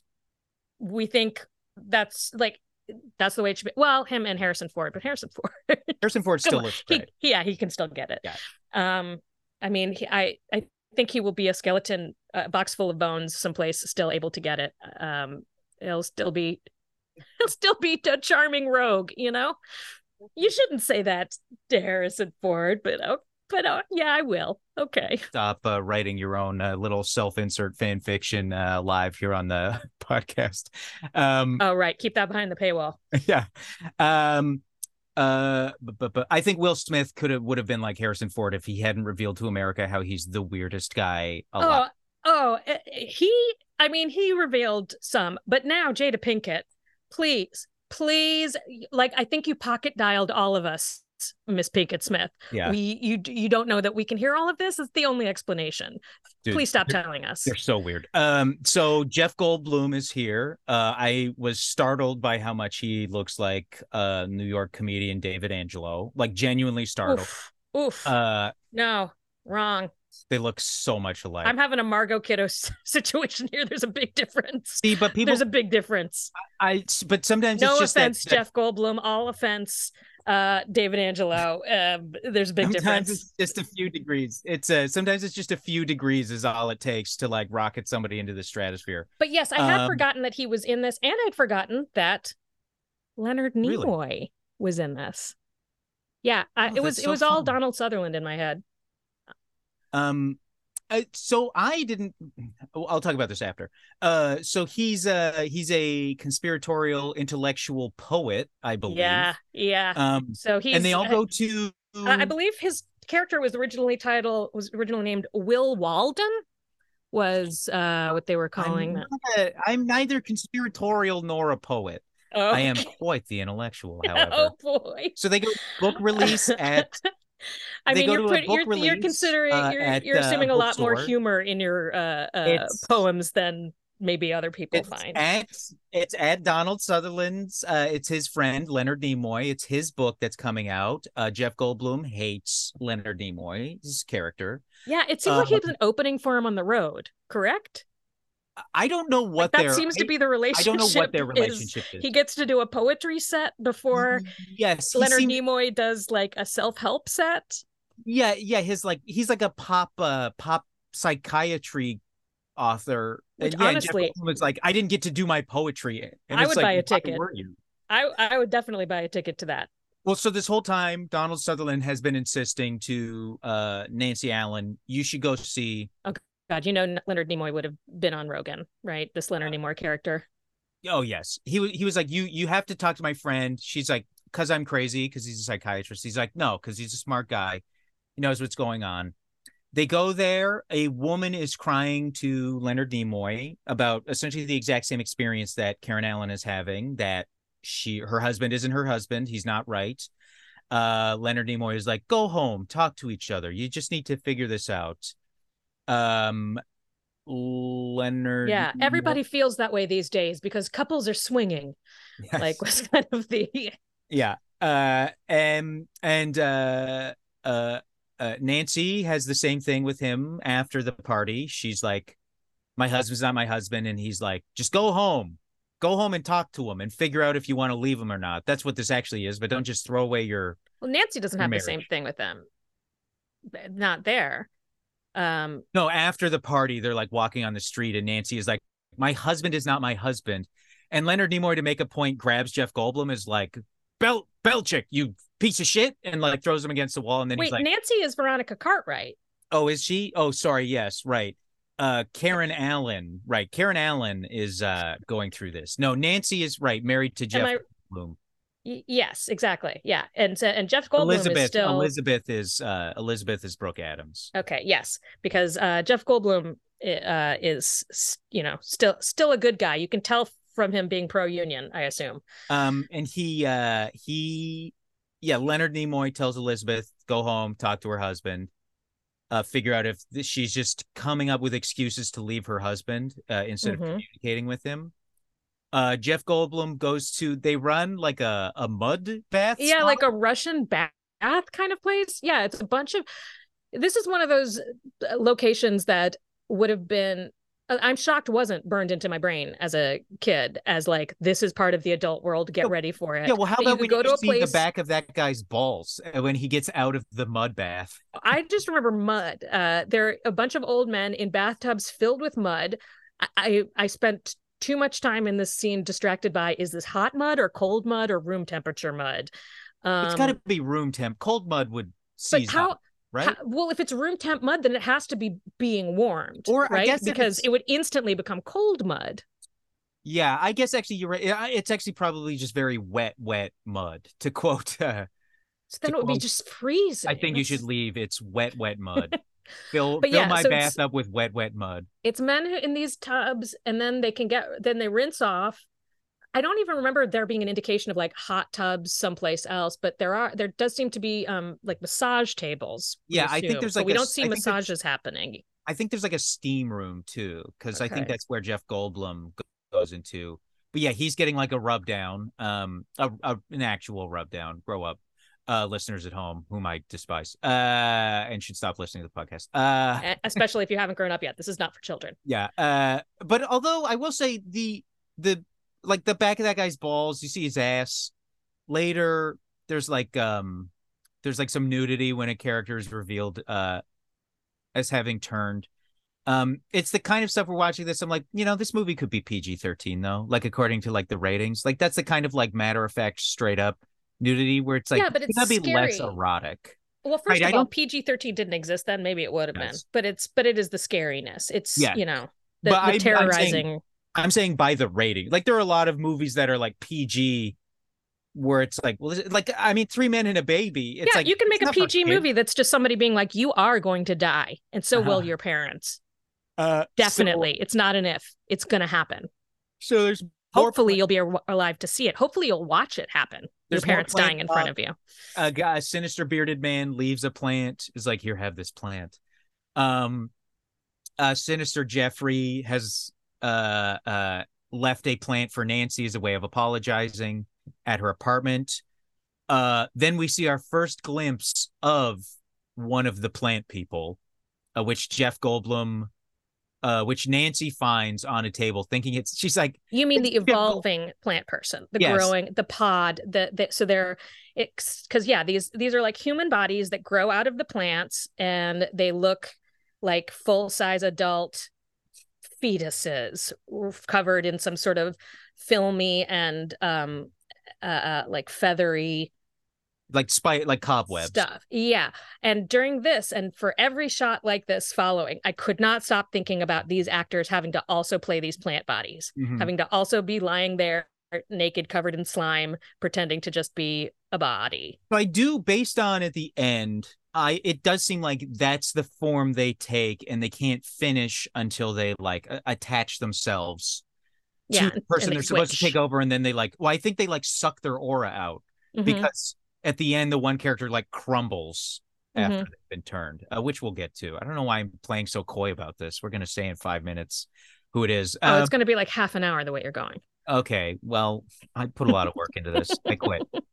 we think that's like that's the way it should be. Well, him and Harrison Ford, but Harrison Ford, harrison ford still looks he, yeah, he can still get it. Yeah. Um, I mean, he, I I think he will be a skeleton, a box full of bones, someplace still able to get it. Um, he'll still be, he'll still be a charming rogue. You know, you shouldn't say that to Harrison Ford, but oh, but uh, yeah, I will. Okay. stop uh, writing your own uh, little self-insert fan fiction uh, live here on the podcast um Oh, right. Keep that behind the paywall. yeah um uh but, but but i think will smith could have would have been like harrison ford if he hadn't revealed to america how he's the weirdest guy alive Oh, oh, uh, he. I mean, he revealed some, but now Jada Pinkett, please, please, like I think you pocket dialed all of us, Miss Pinkett Smith. yeah We, you, you don't know that we can hear all of this. It's the only explanation. dude, please stop telling us. they're so weird um so jeff goldblum is here uh i was startled by how much he looks like uh new york comedian david angelo like genuinely startled Oof, oof. uh no, wrong. they look so much alike I'm having a Margot Kidder situation here. There's a big difference. see but people There's a big difference. I but sometimes No it's just that- offense, that, Jeff Goldblum. All offense, uh, David Angelo. Um, there's a big sometimes difference. it's just a few degrees. It's uh sometimes it's just a few degrees is all it takes to like rocket somebody into the stratosphere. But yes, I had Um, forgotten that he was in this, and I'd forgotten that Leonard Really? Nimoy was in this. Yeah, I, Oh, it was that's it so was all. Donald Sutherland in my head. Um uh, so I didn't oh, I'll talk about this after. Uh so he's uh he's a conspiratorial intellectual poet, I believe. Yeah, yeah. Um so he and they all uh, go to I I believe his character was originally titled was originally named Will Walden. Was uh what they were calling I'm, a- I'm neither conspiratorial nor a poet. Oh, I am quite the intellectual, however. oh boy. So they go book release at I mean, you're to a pretty, book you're, you're considering uh, you're, at, you're uh, assuming a lot more humor in your uh, uh, poems than maybe other people it's find. at it's at Donald Sutherland's. Uh, it's his friend Leonard Nimoy. It's his book that's coming out. Uh, Jeff Goldblum hates Leonard Nimoy's character. yeah, it seems like he um, was an opening for him on the road. Correct? I don't know what Like, that their seems to I- be the relationship. I don't know what their relationship is. He gets to do a poetry set before yes, Leonard seemed- Nimoy does like a self help set. yeah, yeah. His like he's like a pop uh pop psychiatry author. Which and yeah, honestly- was like, I didn't get to do my poetry. And I it's would like, buy a ticket. Were you? I I would definitely buy a ticket to that. Well, so this whole time, Donald Sutherland has been insisting to uh, Nancy Allen, you should go see. God, you know Leonard Nimoy would have been on Rogan, right? This Leonard Nimoy character. Oh yes, he he was like, you you have to talk to my friend. She's like, cause I'm crazy, cause he's a psychiatrist. He's like, no, cause he's a smart guy. He knows what's going on. They go there. A woman is crying to Leonard Nimoy about essentially the exact same experience that Karen Allen is having. That she her husband isn't her husband. He's not right. Uh, Leonard Nimoy is like, go home, talk to each other. You just need to figure this out. Um, Leonard. Yeah, everybody feels that way these days because couples are swinging. Yes. Like was kind of the Yeah. Uh and and uh uh uh Nancy has the same thing with him after the party. She's like, My husband's not my husband, and he's like, just go home. Go home and talk to him and figure out if you want to leave him or not. That's what this actually is, but don't just throw away your well, Nancy doesn't have the same thing with them. Not there. Um, no, after the party, they're like walking on the street, and Nancy is like, My husband is not my husband. And Leonard Nimoy, to make a point, grabs Jeff Goldblum, is like, Bel Bellicec, you piece of shit, and like throws him against the wall. And then wait, he's like, Nancy is Veronica Cartwright. Oh, is she? Oh, sorry. Yes, right. Uh, Karen Allen, right? Karen Allen is uh going through this. No, Nancy is right, married to Jeff I? Bloom. Y- yes, exactly. Yeah, and so, and Jeff Goldblum Elizabeth. is still Elizabeth is uh Elizabeth is Brooke Adams. okay. Yes, because uh, Jeff Goldblum uh, is you know still still a good guy. You can tell from him being pro union. I assume. Um, and he uh he, yeah, Leonard Nimoy tells Elizabeth go home, talk to her husband. Uh, figure out if she's just coming up with excuses to leave her husband uh, instead Mhm. of communicating with him. Uh, Jeff Goldblum goes to they run like a, a mud bath. yeah spot. like a russian bath kind of place yeah it's a bunch of this is one of those uh, locations that would have been uh, i'm shocked wasn't burned into my brain as a kid as like this is part of the adult world get ready for it Yeah, well, how But about we go to a see place the back of that guy's balls uh, when he gets out of the mud bath? i just remember mud uh there are a bunch of old men in bathtubs filled with mud i, I spent too much time in this scene distracted by is this hot mud or cold mud or room temperature mud um, it's got to be room temp. Cold mud would seize but how up, right? How- well, if it's room temp mud, then it has to be being warmed, Or I right? guess because it would instantly become cold mud. yeah, I guess actually you're right. It's actually probably just very wet, wet mud. To quote, uh, So then it would be just freezing. I think you should leave. It's wet, wet mud. fill But fill yeah, my so bath up with wet, wet mud. It's men who in these tubs, and then they can get, then they rinse off. I don't even remember there being an indication of like hot tubs someplace else, but there are there does seem to be um like massage tables. Yeah, I think there's but like we a don't see I massages happening. I think there's like a steam room too, because I think that's where Jeff Goldblum goes into. But yeah, he's getting like a rub down, um, a, a an actual rub down. Grow up, uh, listeners at home, whom I despise, uh, and should stop listening to the podcast. Uh, Especially if you haven't grown up yet. This is not for children. yeah, uh, but although I will say the the like the back of that guy's balls, you see his ass. Later, there's like um, there's like some nudity when a character is revealed, uh, as having turned. Um, it's the kind of stuff we're watching this. I'm like, you know, this movie could be PG 13 though, like according to like the ratings. Like that's the kind of like matter of fact, straight up nudity where it's like, Yeah, but it's gotta be less erotic. Well, first Right, I all, don't- PG thirteen didn't exist then. Maybe it would have been, but it's but it is the scariness. It's Yeah. you know the, But the I'm- I'm saying- terrorizing. I'm saying by the rating. Like there are a lot of movies that are like PG where it's like, well, it- like I mean, Three Men and a Baby. It's yeah, like you can make a PG movie that's just somebody being like, "You are going to die, and so will Uh-huh. your parents." Uh, Definitely, it's not an if; it's going to happen. So, so there's Hopefully, you'll be alive to see it. Hopefully, you'll watch it happen. Your There's parents dying in front of you. a guy, a sinister bearded man leaves a plant. Is like, here, have this plant. Um, uh, sinister Jeffrey has uh uh left a plant for Nancy as a way of apologizing at her apartment. Uh, then we see our first glimpse of one of the plant people, uh, which Jeff Goldblum, uh, which Nancy finds on a table, thinking it's. She's like, You mean the evolving plant person, the Yes. growing, the pod, the, the so they're because yeah, these these are like human bodies that grow out of the plants, and they look like full size adult fetuses covered in some sort of filmy and um uh, uh like feathery like spite like cobwebs. stuff. Yeah. And during this, and for every shot like this following, I could not stop thinking about these actors having to also play these plant bodies, Mhm. having to also be lying there naked, covered in slime, pretending to just be a body. So I do, based on at the end, I it does seem like that's the form they take, and they can't finish until they like attach themselves Yeah. to the person they they're supposed to take over, and then they like. Well, I think they like suck their aura out Mhm. because at the end, the one character like crumbles after Mhm. they've been turned, uh, which we'll get to. I don't know why I'm playing so coy about this. We're gonna say in five minutes who it is. Oh, Um, it's going to be like half an hour the way you're going. Okay, well, I put a lot of work into this. I quit.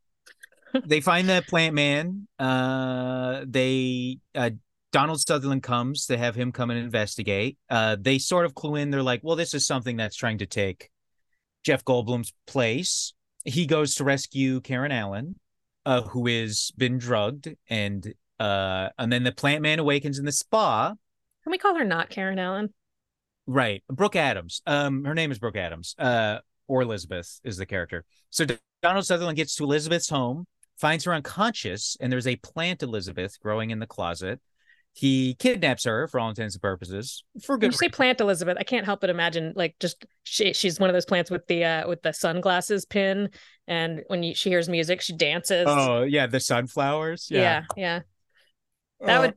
They find the plant man. Uh, they uh, Donald Sutherland comes. They have him come and investigate. Uh, they sort of clue in. They're like, well, this is something that's trying to take Jeff Goldblum's place. He goes to rescue Karen Allen, uh, who has been drugged, and uh, and then the plant man awakens in the spa. Can we call her not Karen Allen? Right. Brooke Adams. Um, her name is Brooke Adams. Uh, or Elizabeth is the character. So Donald Sutherland gets to Elizabeth's home, finds her unconscious, and there's a plant Elizabeth growing in the closet. He kidnaps her for all intents and purposes for When good. you say plant Elizabeth, I can't help but imagine like just she, she's one of those plants with the uh with the sunglasses pin, and when you, she hears music, she dances. Oh yeah, the sunflowers. yeah, yeah. That Uh, would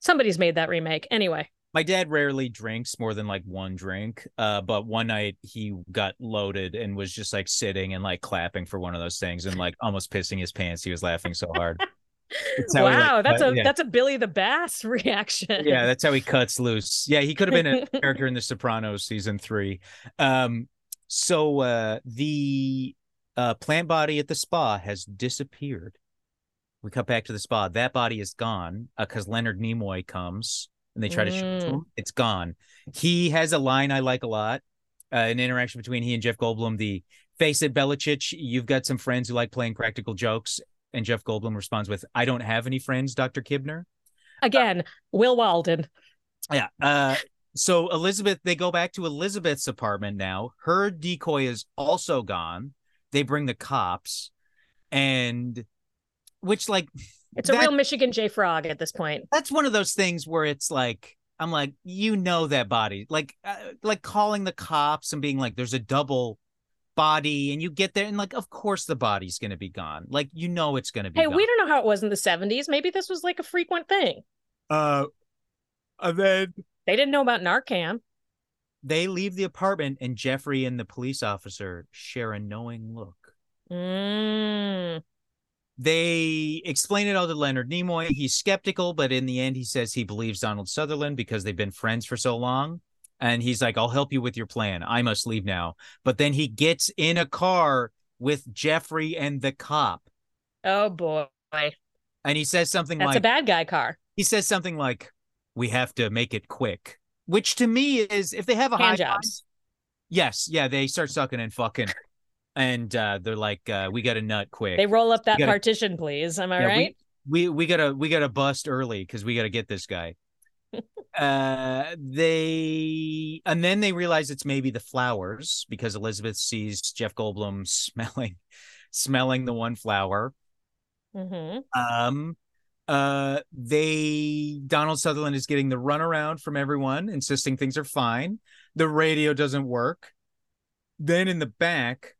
somebody's made that remake anyway. my dad rarely drinks more than like one drink uh but one night he got loaded and was just like sitting and like clapping for one of those things and like almost pissing his pants he was laughing so hard He, like, Wow, that's cut- a yeah. that's a Billy the Bass reaction. yeah that's how he cuts loose. Yeah he could have been a character in the sopranos season three. Um so uh the uh plant body at the spa has disappeared. We cut back to the spa. That body is gone because leonard nimoy comes and they try to shoot Mm. him. It's gone. He has a line i like a lot uh, an interaction between he and jeff goldblum the face it bellicec you've got some friends who like playing practical jokes and jeff goldblum responds with i don't have any friends dr kibner Again, Will Walden. yeah. Uh, so Elizabeth, they go back to Elizabeth's apartment now. Her decoy is also gone. They bring the cops, and which like It's a real Michigan J Frog at this point. that's one of those things where it's like I'm like you know that body like uh, like calling the cops and being like there's a double body and you get there and like of course the body's gonna be gone like you know it's gonna be Hey, gone. we don't know how it was in the 70s. Maybe this was like a frequent thing. uh and then They didn't know about Narcan. they leave the apartment and Jeffrey and the police officer share a knowing look. Mm. They explain it all to Leonard Nimoy. He's skeptical, but in the end, he says he believes Donald Sutherland because they've been friends for so long. And he's like, I'll help you with your plan. I must leave now. But then he gets in a car with Jeffrey and the cop. Oh boy. And he says something That's like, a bad guy car. he says something like, we have to make it quick, which to me is if they have a high Hand five- jobs. Yes, yeah, they start sucking and fucking, and uh, they're like, uh, "We got to nut quick. They roll up that gotta- partition, please. Am I Yeah, right? we we gotta we gotta bust early because we gotta get this guy." Uh, they and then they realize it's maybe the flowers because Elizabeth sees Jeff Goldblum smelling smelling the one flower. hmm Um, uh, they Donald Sutherland is getting the runaround from everyone, insisting things are fine. The radio doesn't work. Then in the back,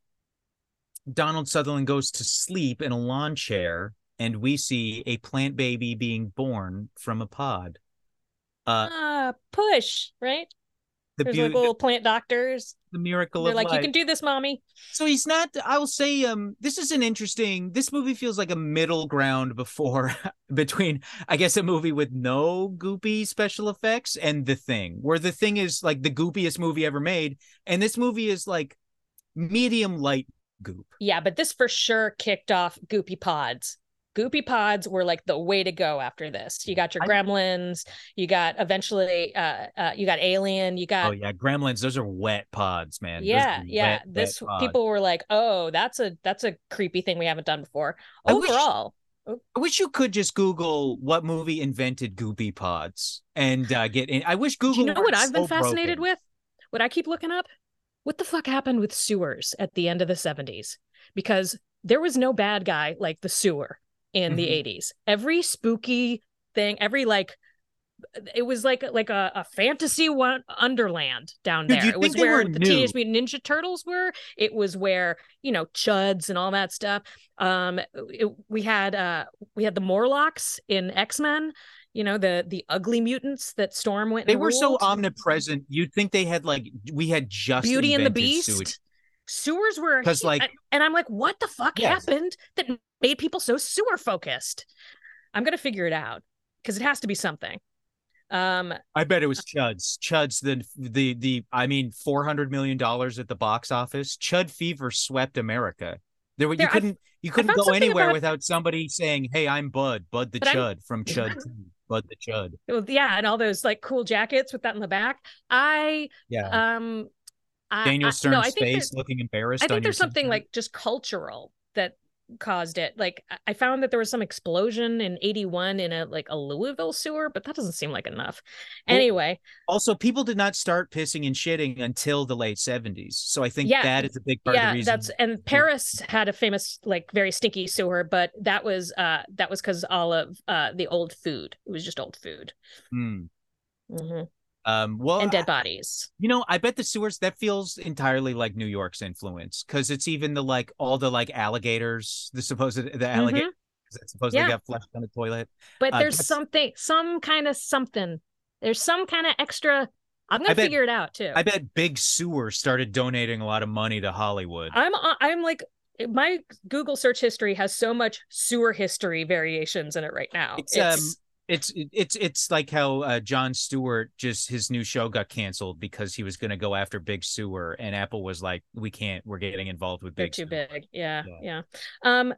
Donald Sutherland goes to sleep in a lawn chair, and we see a plant baby being born from a pod. Uh, ah, push, right? the There's beauty, like little plant doctors. the miracle They're of like, life. you can do this, mommy. So he's not. I will say, um, this is an interesting. This movie feels like a middle ground before between, I guess, a movie with no goopy special effects and The Thing, where The Thing is like the goopiest movie ever made, and this movie is like medium light goop. Yeah, but this for sure kicked off Goopy Pods. Goopy Pods were like the way to go after this. You got your Gremlins, you got eventually, uh, uh you got Alien, you got Oh yeah, Gremlins. Those are wet pods, man. Yeah, yeah. wet, this people were like, oh, that's a that's a creepy thing we haven't done before. Overall, I wish you could just Google what movie invented goopy pods and uh, get in. I wish Google. do you know what I've been fascinated broken. with? What I keep looking up? What the fuck happened with sewers at the end of the 70s? Because there was no bad guy like the sewer in the Mhm. 80s. Every spooky thing, every like it was like like a, a fantasy one underland down there. It was where the new. Teenage Mutant Ninja Turtles were. It was where you know chuds and all that stuff. Um, it- we had uh we had the Morlocks in X Men. You know the the ugly mutants that Storm went. They were so omnipresent. You'd think they had like we had just Beauty and the Beast. sewage. Sewers were 'Cause, hu- like- and I'm like, what the fuck Yes. happened that made people so sewer focused? I'm gonna figure it out because it has to be something. Um, I bet it was Chuds. Chuds, the the the I mean, four hundred million dollars at the box office. Chud fever swept America. There, were- you couldn't you couldn't go anywhere about- without somebody saying, "Hey, I'm Bud, Bud the But I'm- Chud from Chud, Bud the Chud." well, yeah, and all those like cool jackets with that in the back. I Yeah, um, I, Daniel I, Stern's no, I face looking embarrassed. I think there's something like just cultural that caused it. Like I- I found that there was some explosion in 81 in a like a Louisville sewer, but that doesn't seem like enough. Anyway, Also, people did not start pissing and shitting until the late seventies. So I think Yeah, that is a big part of yeah the reason. that's and paris had a famous like very stinky sewer but that was uh that was because all of uh the old food it was just old food Hmm. Mhm. Um, well, and dead bodies You know, I bet the sewers that feels entirely like New York's influence because it's even the like all the like alligators, the supposed the alligators that supposedly Mm-hmm. Yeah. got flushed on the toilet. but Uh, there's something some kind of something there's some kind of extra i'm gonna bet- figure it out too I bet Big Sewer started donating a lot of money to Hollywood. i'm uh, i'm like my google search history has so much sewer history variations in it right now It's, um, it's it's it's like how uh, Jon Stewart just his new show got canceled because he was going to go after Big Sewer and Apple was like, we can't, we're getting involved with they're too Sewer. big yeah, Yeah. yeah um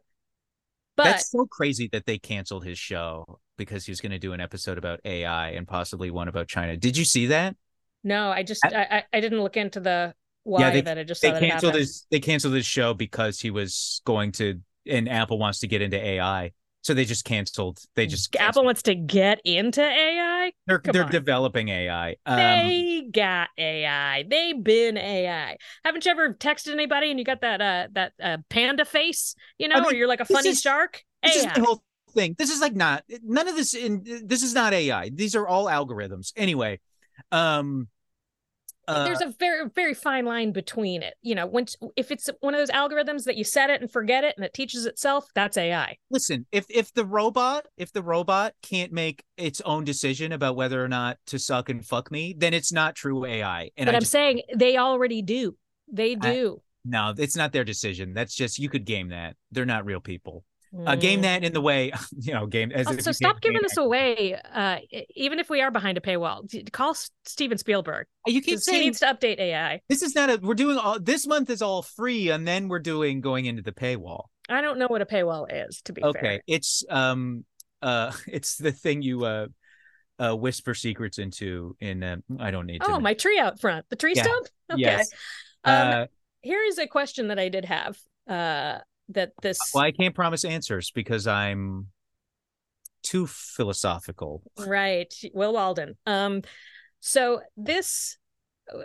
but That's so crazy that they canceled his show because he was going to do an episode about AI and possibly one about China. Did you see that? no i just I, I i didn't look into the why Yeah, they- that i just they that canceled his they canceled his show because he was going to and Apple wants to get into AI. So they just canceled. They just Apple wants to get into AI. they're come they're on. developing AI. Um, they got AI. They been AI. Haven't you ever texted anybody and you got that uh that uh, panda face, you know, I mean, or you're like a funny is- shark? this is AI. the whole thing. This is like not none of this in this is not AI. These are all algorithms. Anyway, um uh, There's a very very fine line between it. You know, once if it's one of those algorithms that you set it and forget it and it teaches itself, that's AI. listen, if if the robot, if the robot can't make its own decision about whether or not to suck and fuck me, then it's not true AI. And but I I'm just, saying they already do. They I- do. no, it's not their decision. That's just you could game that. They're not real people. Uh, game Mm. that in the way, you know, game as Also, stop giving this away. Uh, even if we are behind a paywall, call Steven Spielberg. You keep 'cause He saying needs to update AI. this is not a. We're doing all this month is all free, and then we're doing going into the paywall. I don't know what a paywall is, to be Okay, fair. it's um uh it's the thing you uh uh whisper secrets into in um, I don't need to. Oh, my tree out front. The tree Yeah. stump? Okay. yes. Um, uh, here is a question that I did have. Uh, that this well, I can't promise answers because I'm too philosophical. right, Will Walden. Um, so this,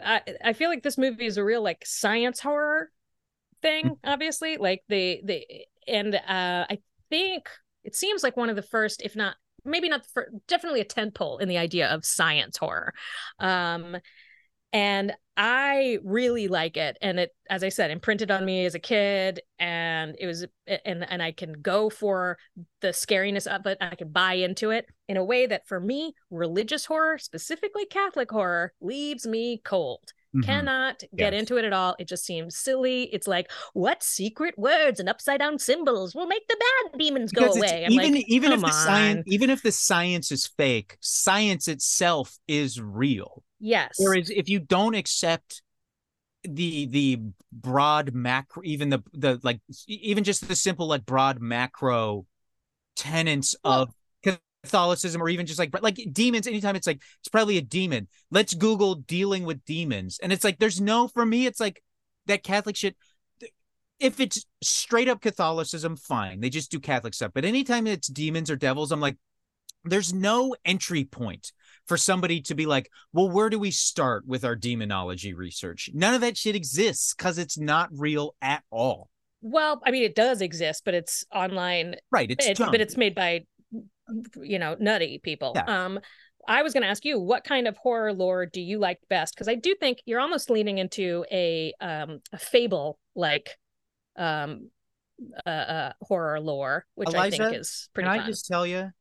I I feel like this movie is a real like science horror thing. Mm-hmm. Obviously, like the the and uh, I think it seems like one of the first, if not maybe not the first, definitely a tentpole in the idea of science horror. Um, and I really like it. And it, as I said, imprinted on me as a kid, and it was, and and I can go for the scariness of it. I can buy into it in a way that, for me, religious horror, specifically Catholic horror, leaves me cold. Mhm. Cannot get Yes. into it at all. It just seems silly. It's like, what secret words and upside down symbols will make the bad demons go Because it's- away? I'm even like, even if the science even if the science is fake, science itself is real. yes, Whereas if you don't accept the the broad macro, even the the like even just the simple like broad macro tenets Well- of Catholicism or even just like like demons, anytime it's like it's probably a demon. Let's Google dealing with demons, and it's like there's no for me. It's like that Catholic shit. If it's straight up Catholicism, fine. They just do Catholic stuff. But anytime it's demons or devils, I'm like, there's no entry point for somebody to be like, well, where do we start with our demonology research? None of that shit exists because it's not real at all. Well, I mean, it does exist, but it's online. Right. It's It, but it's made by, you know, nutty people. Yeah. Um, I was going to ask you, what kind of horror lore do you like best? Because I do think you're almost leaning into a um a fable like um uh, uh horror lore, which I think is pretty Can I just tell you?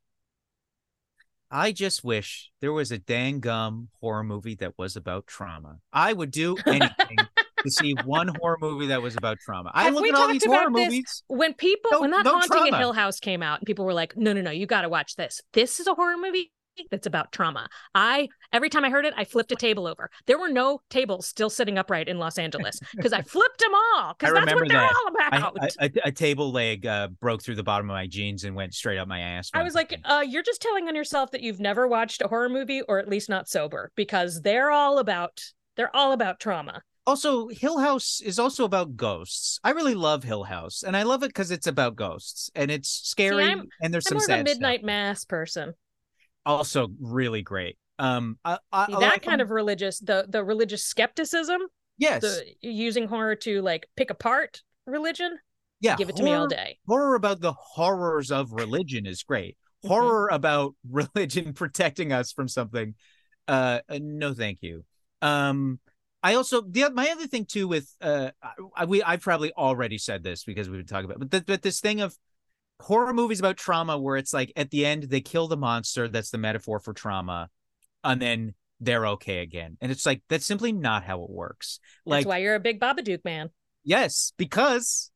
I just wish there was a dang gum horror movie that was about trauma. I would do anything to see one horror movie that was about trauma. I Have look we at all these horror movies. when people No- when that no haunting trauma. at Hill House came out and people were like, no, no, no, you got to watch this. This is a horror movie that's about trauma. I every time I heard it, I flipped a table over. There were no tables still sitting upright in Los Angeles because I flipped them all because that's what they're that. all about. I- a, a table leg uh, broke through the bottom of my jeans and went straight up my ass. I was like, uh, you're just telling on yourself that you've never watched a horror movie, or at least not sober, because they're all about they're all about trauma. Also Hill House is also about ghosts. I really love Hill House, and I love it because it's about ghosts and it's scary I'm- and there's I'm some more of sad a midnight stuff. mass person. Also, really great. Um, I, I, See, that like kind of religious the the religious skepticism, yes, the using horror to like pick apart religion. yeah. Give it to me all day. Horror about the horrors of religion is great. Mhm. Horror about religion protecting us from something. Uh, uh, no, thank you. Um, I also the my other thing too with uh, I, we I've probably already said this because we've been talking about, but but this thing of horror movies about trauma where it's like at the end they kill the monster that's the metaphor for trauma, and then they're okay again, and it's like that's simply not how it works. Like That's why you're a big Babadook man. Yes, because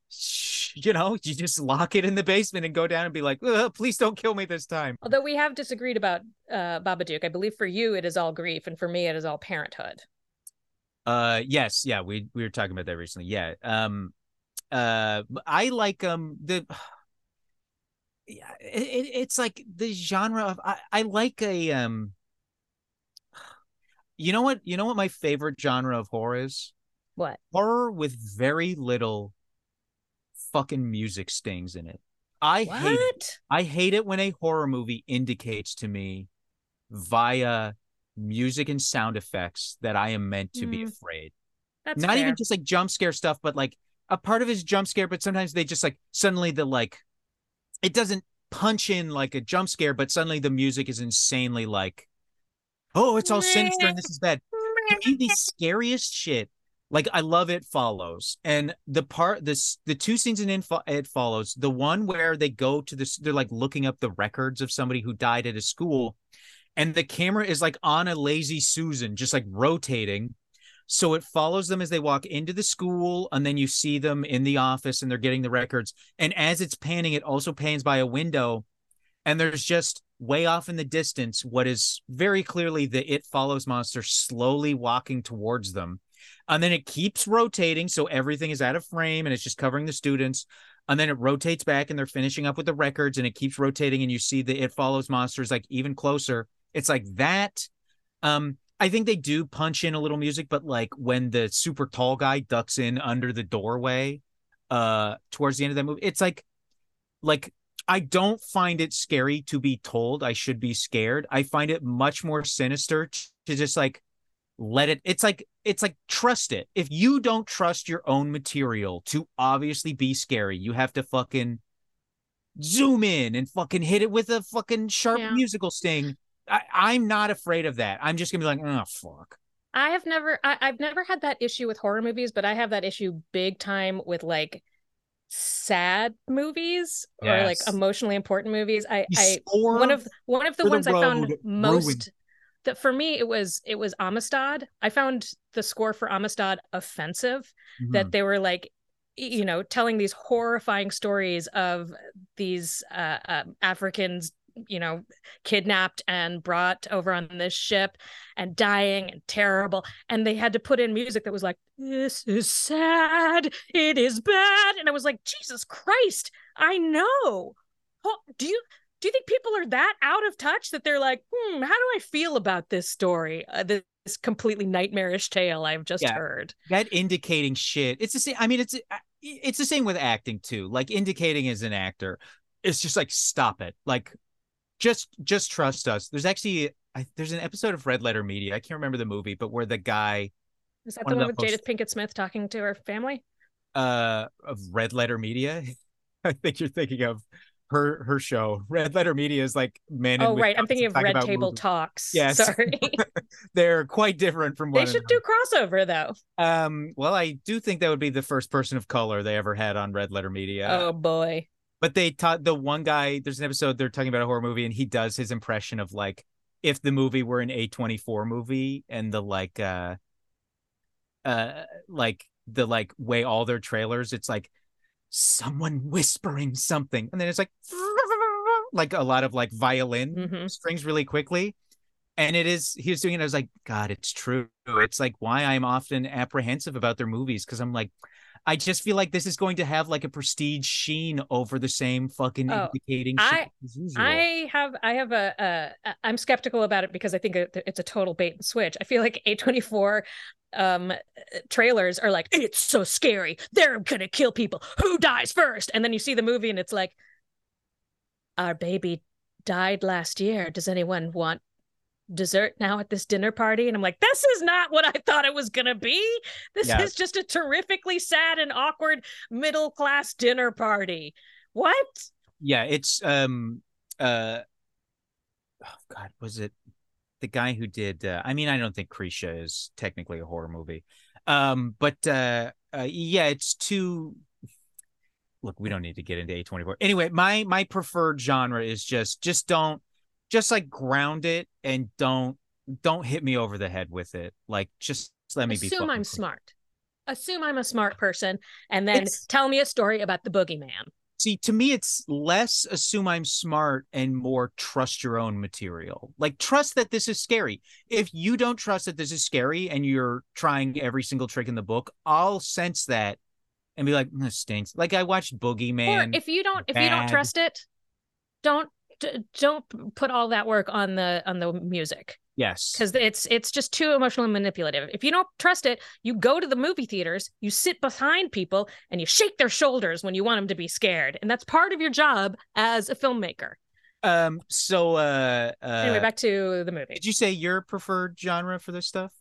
you know you just lock it in the basement and go down and be like, please don't kill me this time. Although we have disagreed about uh, Babadook, I believe for you it is all grief, and for me it is all parenthood. Uh, yes, yeah, we we were talking about that recently. Yeah, um, uh, I like um the. Yeah, it, it, it's like the genre of I, I like a um. You know what? You know what my favorite genre of horror is? What? Horror with very little fucking music stings in it. I hate it. I hate it when a horror movie indicates to me via music and sound effects that I am meant to be Mm, afraid. That's Not fair. even just like jump scare stuff, but like a part of his jump scare, but sometimes they just like suddenly the like it doesn't punch in like a jump scare, but suddenly the music is insanely like, oh, it's all sinister and this is bad to me the scariest shit like i love it follows and the part this the two scenes in Info, it follows the one where they go to this they're like looking up the records of somebody who died at a school and the camera is like on a lazy susan just like rotating. So it follows them as they walk into the school and then you see them in the office and they're getting the records. And as it's panning it also pans by a window and there's just way off in the distance what is very clearly the it follows monster slowly walking towards them. And then it keeps rotating so everything is out of frame and it's just covering the students. And then it rotates back and they're finishing up with the records and it keeps rotating and you see the it follows monsters like even closer it's like that um i think they do punch in a little music but like when the super tall guy ducks in under the doorway uh towards the end of that movie it's like like I don't find it scary to be told I should be scared. I find it much more sinister to just like let it it's like it's like trust it. If you don't trust your own material to obviously be scary, you have to fucking zoom in and fucking hit it with a fucking sharp Yeah. musical sting. I, I'm not afraid of that. I'm just gonna be like, oh fuck. I have never I, I've never had that issue with horror movies, but I have that issue big time with like sad movies or like emotionally important movies. I I one of one of the for the ones I found most ruined. that for me it was it was Amistad. I found the score for Amistad offensive Mhm. that they were like you know telling these horrifying stories of these uh, uh, Africans you know kidnapped and brought over on this ship and dying and terrible. And they had to put in music that was like this is sad. It is bad. And i was like jesus christ i know. Do you do you think people are that out of touch that they're like hmm how do i feel about this story uh, this, completely nightmarish tale i've just Yeah. heard? That indicating shit it's the same i mean it's it's the same with acting too. Like indicating as an actor it's just like stop it. Like just just trust us there's actually I, there's an episode of red letter media i can't remember the movie but where the guy is that One the one with jada pinkett smith talking to her family uh of Red Letter Media. I think you're thinking of her her show. Red Letter Media is like man. Oh right, I'm thinking of Red Table movies. Talks. Yes, sorry. They're quite different from one. They should another. do crossover though. Um, well, I do think that would be the first person of color they ever had on Red Letter Media. Oh boy. But they taught the one guy. There's an episode they're talking about a horror movie, and he does his impression of like if the movie were an A24 movie, and the like, uh, uh, like the like way all their trailers. It's like someone whispering something and then it's like like a lot of like violin mm-hmm. strings really quickly and it is he was doing it i was like god it's true it's like why i'm often apprehensive about their movies because i'm like i just feel like this is going to have like a prestige sheen over the same fucking oh, indicating I, I have i have a, a i'm skeptical about it because i think it's a total bait and switch. I feel like a24 um trailers are like it's so scary. They're gonna kill people. Who dies first? And then you see the movie and it's like our baby died last year. Does anyone want dessert now at this dinner party and i'm like this is not what i thought it was gonna be. This yeah. is just a terrifically sad and awkward middle class dinner party. What? Yeah it's um uh oh god was it the guy who did uh, i mean i don't think krisha is technically a horror movie um but uh, uh yeah it's too look we don't need to get into a24 anyway my my preferred genre is just just don't just like ground it and don't don't hit me over the head with it like just let me assume be assume i'm smart assume i'm a smart person and then it's... tell me a story about the boogeyman See, to me, it's less assume I'm smart and more trust your own material. Like, trust that this is scary. If you don't trust that this is scary and you're trying every single trick in the book, I'll sense that and be like, hmm, this stinks. Like, I watched Boogeyman. Or if you don't, if you don't trust it, don't don't put all that work on the on the music. Yes. Because it's it's just too emotionally manipulative. If you don't trust it, you go to the movie theaters, you sit behind people, and you shake their shoulders when you want them to be scared. And that's part of your job as a filmmaker. Um, so uh, uh anyway, back to the movie. Did you say your preferred genre for this stuff?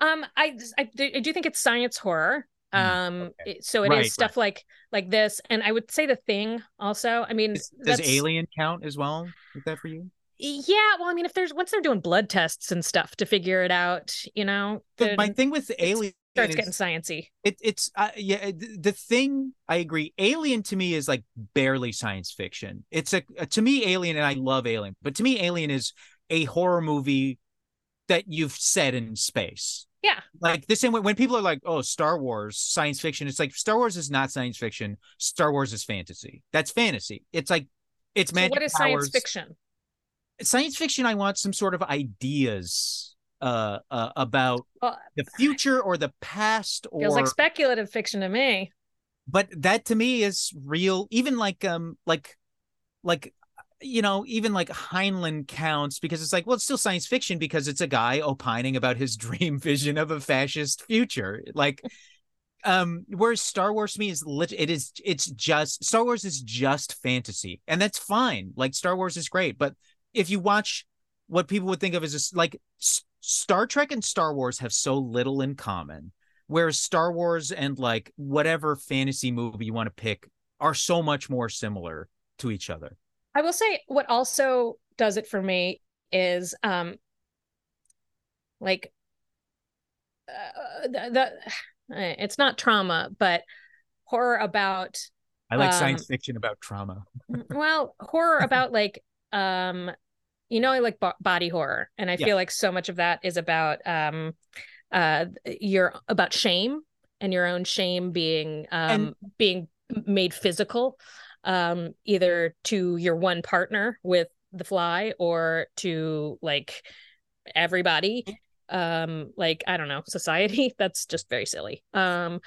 Um, I I, I do think it's science horror. Mm, um okay. so it right, is stuff right. like like this and i would say the thing also i mean does alien count as well is that for you yeah, well, I mean, if there's once they're doing blood tests and stuff to figure it out, you know. But my thing with Alien starts is, getting sciency. It, it's uh, yeah, the thing I agree. Alien to me is like barely science fiction. It's a, a to me Alien, and I love Alien, but to me Alien is a horror movie that you've set in space. Yeah. Like the same way when people are like, oh, Star Wars, science fiction, it's like Star Wars is not science fiction. Star Wars is fantasy. That's fantasy. It's like it's so magic. What is powers. science fiction? science fiction i want some sort of ideas uh, uh about well, the future or the past or feels like speculative fiction to me but that to me is real even like um like like you know even like heinlein counts because it's like well it's still science fiction because it's a guy opining about his dream vision of a fascist future like um whereas star wars to me is lit it is it's just star wars is just fantasy and that's fine like star wars is great but if you watch what people would think of as a, like Star Trek and Star Wars have so little in common, whereas Star Wars and like whatever fantasy movie you want to pick are so much more similar to each other. I will say what also does it for me is um like uh, the, the it's not trauma but horror about I like um, science fiction about trauma. well, horror about like um you know i like bo- body horror and i yeah. feel like so much of that is about um uh you're about shame and your own shame being um and- being made physical um either to your one partner with the fly or to like everybody. Um like i don't know society. That's just very silly. Um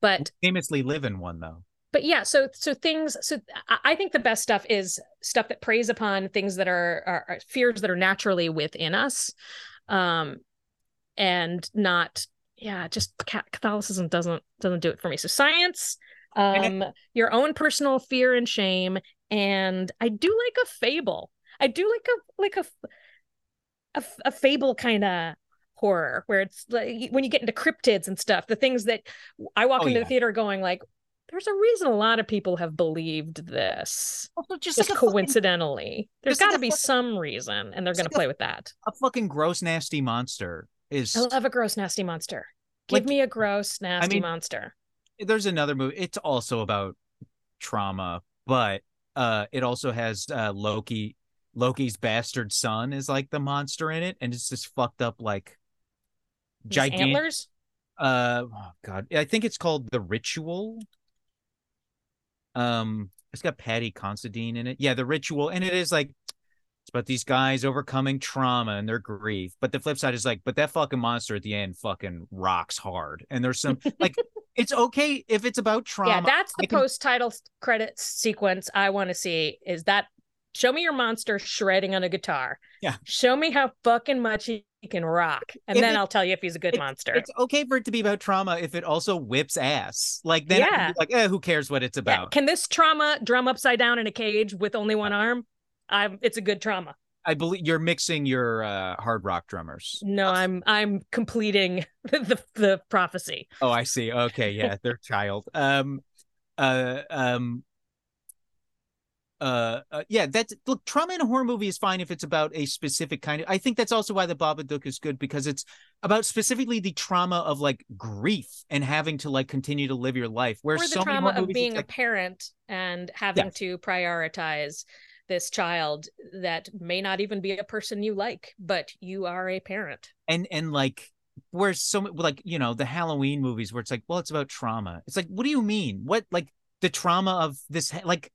but famously live in one though. But yeah so so things so i think the best stuff is stuff that preys upon things that are, are, are fears that are naturally within us. Um and not yeah just catholicism doesn't doesn't do it for me. So science um your own personal fear and shame and i do like a fable. I do like a like a a, a fable kind of horror where it's like when you get into cryptids and stuff the things that i walk Oh, into yeah. the theater going like there's a reason a lot of people have believed this. Also, just, just like a fucking, coincidentally. There's like got to a be fucking- some reason and they're going like to a- play with that. a fucking gross, nasty monster is. i love a gross nasty monster. Give Like, me a gross nasty mean- monster There's another movie. It's also about trauma, but uh, it also has uh Loki. Loki's bastard son is like the monster in it, and it's just fucked up like gigantic. antlers uh oh god i think it's called the ritual um it's got paddy considine in it yeah the ritual and it is like it's about these guys overcoming trauma and their grief but the flip side is like but that fucking monster at the end fucking rocks hard and there's some like it's okay if it's about trauma. yeah that's the can- post-title credits sequence i want to see is that show me your monster shredding on a guitar. Yeah. show me how fucking much he can rock and If then it- i'll tell you if he's a good monster. it's okay for it to be about trauma if it also whips ass. Like then Yeah. like eh, who cares what it's Yeah, about? can this trauma drum upside down in a cage with only one arm i'm it's a good trauma i believe you're mixing your uh hard rock drummers no i'm i'm completing the the prophecy Oh, I see. Okay, yeah, they're child. Um, uh, um, uh, uh, yeah. That's look. Trauma in a horror movie is fine if it's about a specific kind of. I think that's also why the Babadook is good because it's about specifically the trauma of like grief and having to like continue to live your life. Where or the so trauma of being a like, parent and having to prioritize this child that may not even be a person you like but you are a parent and and like where's so like you know the Halloween movies where it's like, well, it's about trauma. It's like, what do you mean? What like the trauma of this? Like,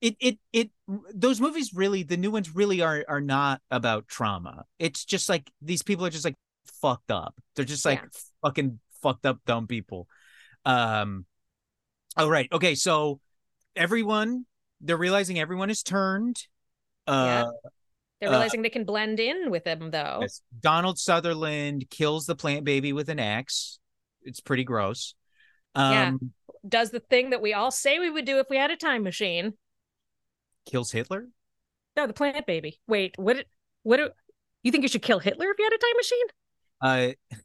it it it those movies really the new ones really are are not about trauma. It's just like these people are just like fucked up. They're just like Yeah. fucking fucked up dumb people. Um. all right. Okay. So everyone they're realizing everyone is turned. Uh, they're Uh, realizing they can blend in with them though Yes. Donald Sutherland kills the plant baby with an axe. It's pretty gross. Yeah. Um, does the thing that we all say we would do if we had a time machine kills Hitler. no the plant baby wait what what do you think you should kill hitler if you had a time machine Uh,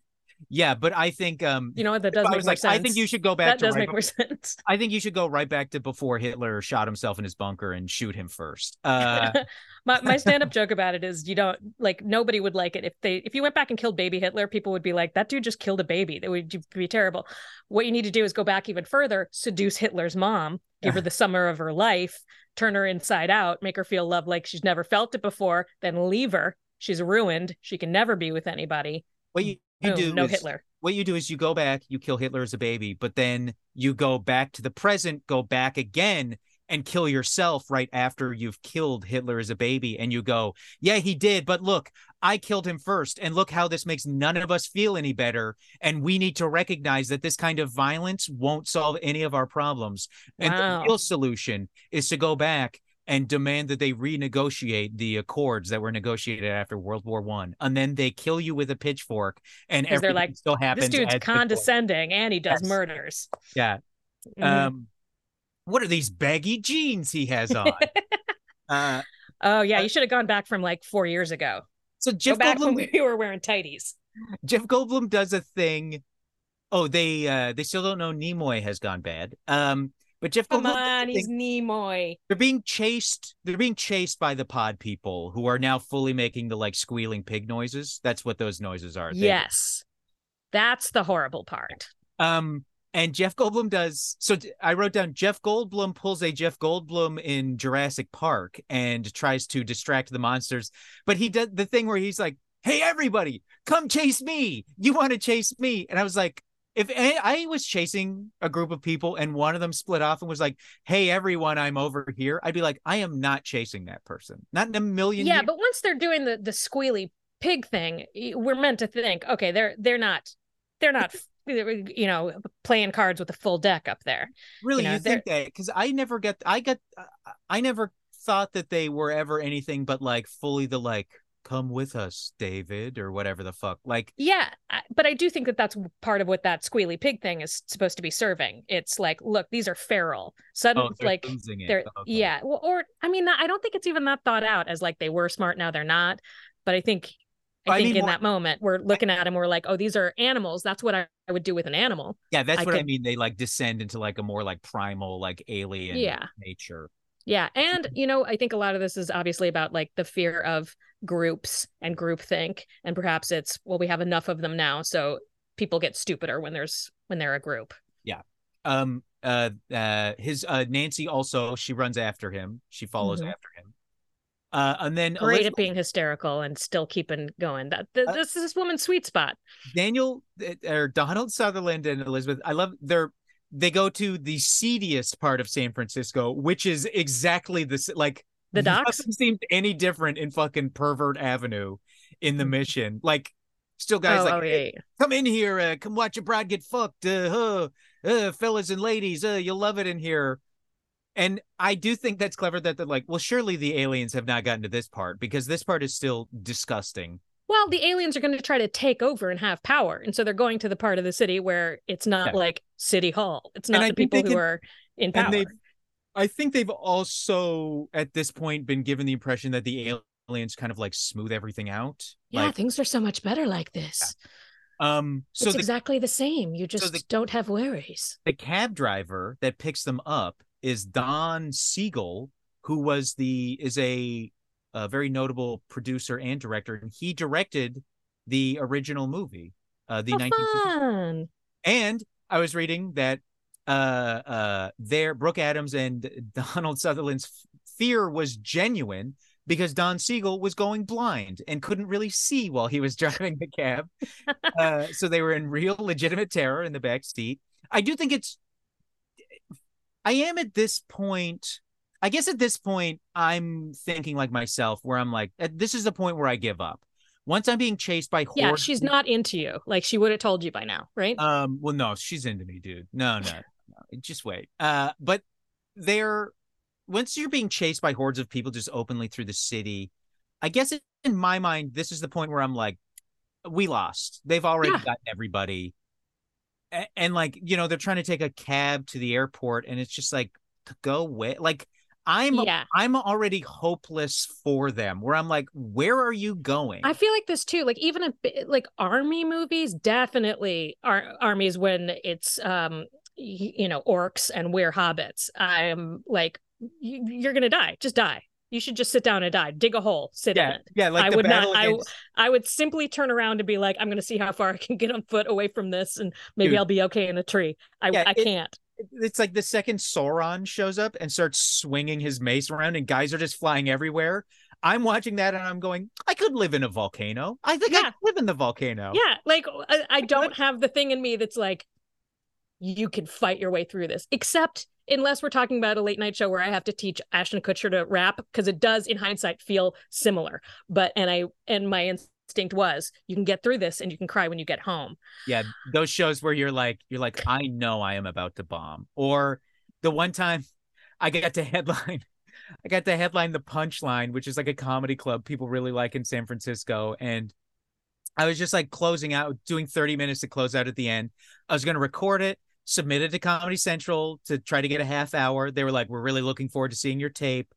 yeah, but I think um, you know what that does I make more like, sense I think you should go back that to does right make more sense I think you should go right back to before Hitler shot himself in his bunker and shoot him first. Uh, my my stand-up joke about it is you don't like nobody would like it if they if you went back and killed baby Hitler, people would be like, that dude just killed a baby. That would be terrible. What you need to do is go back even further, seduce Hitler's mom, give her the summer of her life, turn her inside out, make her feel love like she's never felt it before, then leave her. She's ruined. She can never be with anybody. what you, you Boom, do no is, Hitler. what you do is you go back, you kill Hitler as a baby, but then you go back to the present, go back again and kill yourself right after you've killed Hitler as a baby. And you go, yeah, he did. But look, I killed him first. And look how this makes none of us feel any better. And we need to recognize that this kind of violence won't solve any of our problems. And Wow. the real solution is to go back and demand that they renegotiate the accords that were negotiated after World War One, and then they kill you with a pitchfork, and 'Cause they're everything like, still happens. This dude's condescending and he does Yes. murders. Yeah. Mhm. Um, what are these baggy jeans he has on? uh, oh yeah, you should have gone back from like four years ago. so Go Jeff back Goldblum, when we were wearing tighties. Jeff Goldblum does a thing. Oh, they uh, they still don't know Nimoy has gone bad. Um, but Jeff Come Goldblum, does a on, he's Nimoy. they're being chased. They're being chased by the pod people who are now fully making the like squealing pig noises. That's what those noises are. They- Yes. That's the horrible part. Um, and Jeff Goldblum does. So I wrote down Jeff Goldblum pulls a Jeff Goldblum in Jurassic Park and tries to distract the monsters. But he does the thing where he's like, "Hey, everybody, come chase me! You want to chase me?" And I was like. If I was chasing a group of people and one of them split off and was like, "Hey, everyone, I'm over here," I'd be like, "I am not chasing that person. Not in a million Yeah, years." but once they're doing the the squealy pig thing, we're meant to think, okay, they're they're not they're not you know playing cards with a full deck up there. Really, You you, think that? Because I never get, I got, I never thought that they were ever anything but like fully the like, come with us, David, or whatever the fuck. Like, Yeah, but I do think that that's part of what that squealy pig thing is supposed to be serving. It's like, look, these are feral. Sudden, oh, they're like they're oh, Okay. yeah, well, or I mean, I don't think it's even that thought out as like they were smart now they're not. But I think I, I think in more- that moment we're looking at them, we're like, oh, these are animals. That's what I, I would do with an animal. Yeah, that's I what I mean. They like descend into like a more like primal, like alien Yeah. nature. Yeah. And, mm-hmm. you know, I think a lot of this is obviously about like the fear of groups and groupthink. And perhaps it's, well, we have enough of them now. So people get stupider when there's, when they're a group. Yeah um uh uh his uh Nancy also she runs after him. She follows Mhm. after him. Uh and then Great Elizabeth- at being hysterical and still keeping going. That th- Uh, this is this woman's sweet spot. Daniel uh, or Donald Sutherland and Elizabeth. I love their they go to the seediest part of San Francisco, which is exactly the like The docks. Nothing seemed any different in fucking Pervert Avenue in the mission. Like, still guys oh, like, oh, yeah, yeah. come in here, uh, come watch your bride get fucked, uh, huh, uh, fellas and ladies, uh, you'll love it in here. And I do think that's clever that they're like, well, surely the aliens have not gotten to this part because this part is still disgusting. Well, the aliens are going to try to take over and have power, and so they're going to the part of the city where it's not Yeah. like city hall. It's not I the people who are in And power. I think they've also at this point been given the impression that the aliens kind of like smooth everything out. Yeah, Like, things are so much better like this. um, so it's the exactly the same. You just the- don't have worries. the cab driver that picks them up is Don Siegel, who was the is a, a very notable producer and director, and he directed the original movie, uh, the How 1950s. fun. And I was reading that uh, uh, there Brooke Adams and Donald Sutherland's fear was genuine because Don Siegel was going blind and couldn't really see while he was driving the cab. uh, so they were in real legitimate terror in the back seat. I do think it's. I am at this point. I guess at this point, I'm thinking like myself, where I'm like, this is the point where I give up. Once I'm being chased by horses. Yeah, she's not into you. Like she would have told you by now, right? um, well, no, she's into me, dude. No, no, Just wait. Uh, but they're once you're being chased by hordes of people just openly through the city, I guess in my mind, this is the point where I'm like, we lost. They've already Yeah. gotten everybody. A- And, like, you know, they're trying to take a cab to the airport, and it's just like, go away. Like, I'm yeah. I'm already hopeless for them. Where I'm like, where are you going? I feel like this too. Like even a like army movies, definitely are armies when it's um you know orcs and we're hobbits. I'm like you're gonna die. Just die. You should just sit down and die. Dig a hole. Sit in it. yeah. Like I would not- battle I- I would simply turn around and be like, I'm gonna see how far I can get on foot away from this, and maybe Dude. I'll be okay in a tree. I Yeah, I it- can't. it's like the second Sauron shows up and starts swinging his mace around and guys are just flying everywhere. I'm watching that and I'm going, I could live in a volcano. I think I Yeah. could live in the volcano. Yeah, like I, I don't have the thing in me that's like you can fight your way through this, except unless we're talking about a late night show where I have to teach Ashton Kutcher to rap because it does, in hindsight, feel similar. But and I and my instinct was you can get through this and you can cry when you get home. Yeah, those shows where you're like, you're like, I know I am about to bomb. Or the one time I got to headline, I got to headline the Punchline, which is like a comedy club people really like in San Francisco, and I was just like closing out, doing 30 minutes to close out at the end. I was going to record it, submit it to Comedy Central to try to get a half hour. They were like, "We're really looking forward to seeing your tape."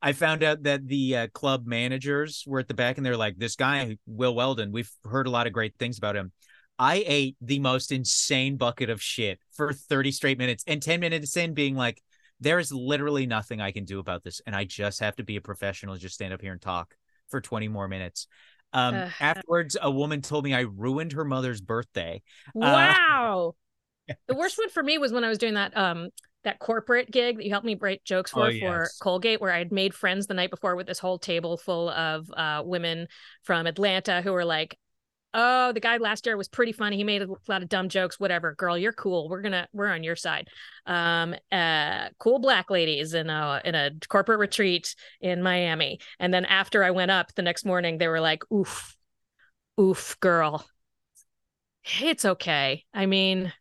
I found out that the uh, club managers were at the back and they're like, "This guy, Will Weldon, we've heard a lot of great things about him." I ate the most insane bucket of shit for 30 straight minutes and 10 minutes in being like, there is literally nothing I can do about this. And I just have to be a professional, just stand up here and talk for 20 more minutes. Um, afterwards, a woman told me I ruined her mother's birthday. Wow. The worst one for me was when I was doing that um that corporate gig that you helped me write jokes for Oh, for. Colgate, where I had made friends the night before with this whole table full of uh women from Atlanta who were like, "Oh, the guy last year was pretty funny. He made a lot of dumb jokes. Whatever, girl, you're cool. We're gonna we're on your side." Um, uh, cool black ladies in a in a corporate retreat in Miami, and then after I went up the next morning, they were like, "Oof, oof, girl." It's okay. I mean,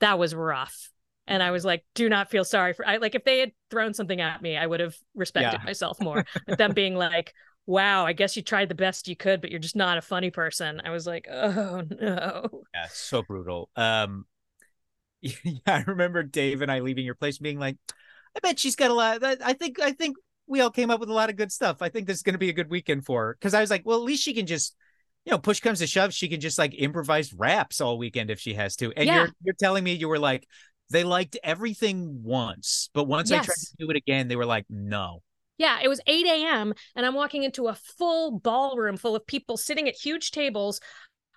that was rough. And I was like, do not feel sorry for I like if they had thrown something at me, I would have respected Yeah. myself more. But them being like, wow, I guess you tried the best you could, but you're just not a funny person. I was like, oh no. Yeah, so brutal. Um, yeah, I remember Dave and I leaving your place being like, I bet she's got a lot. I I think, I think we all came up with a lot of good stuff. I think this is going to be a good weekend for her. Cause I was like, well, at least she can just you know, push comes to shove, she can just like improvise raps all weekend if she has to. And Yeah. you're you're telling me you were like, they liked everything once, but once I tried to do it again, they were like, no. Yeah, it was 8 a.m. and I'm walking into a full ballroom full of people sitting at huge tables,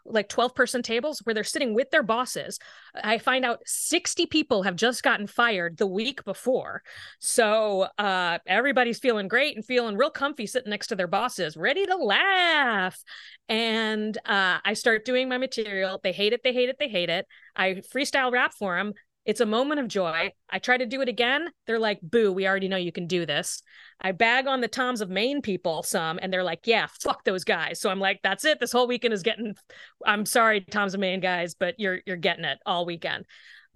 like 12 person tables, where they're sitting with their bosses. I find out 60 people have just gotten fired the week before. So uh, everybody's feeling great and feeling real comfy sitting next to their bosses, ready to laugh. And uh, I start doing my material. They hate it, they hate it, they hate it. I freestyle rap for them. It's a moment of joy. I try to do it again. They're like, boo, we already know you can do this. I bag on the Toms of Maine people some, and they're like, yeah, fuck those guys. So I'm like, that's it. This whole weekend is getting. I'm sorry, Toms of Maine guys, but you're you're getting it all weekend.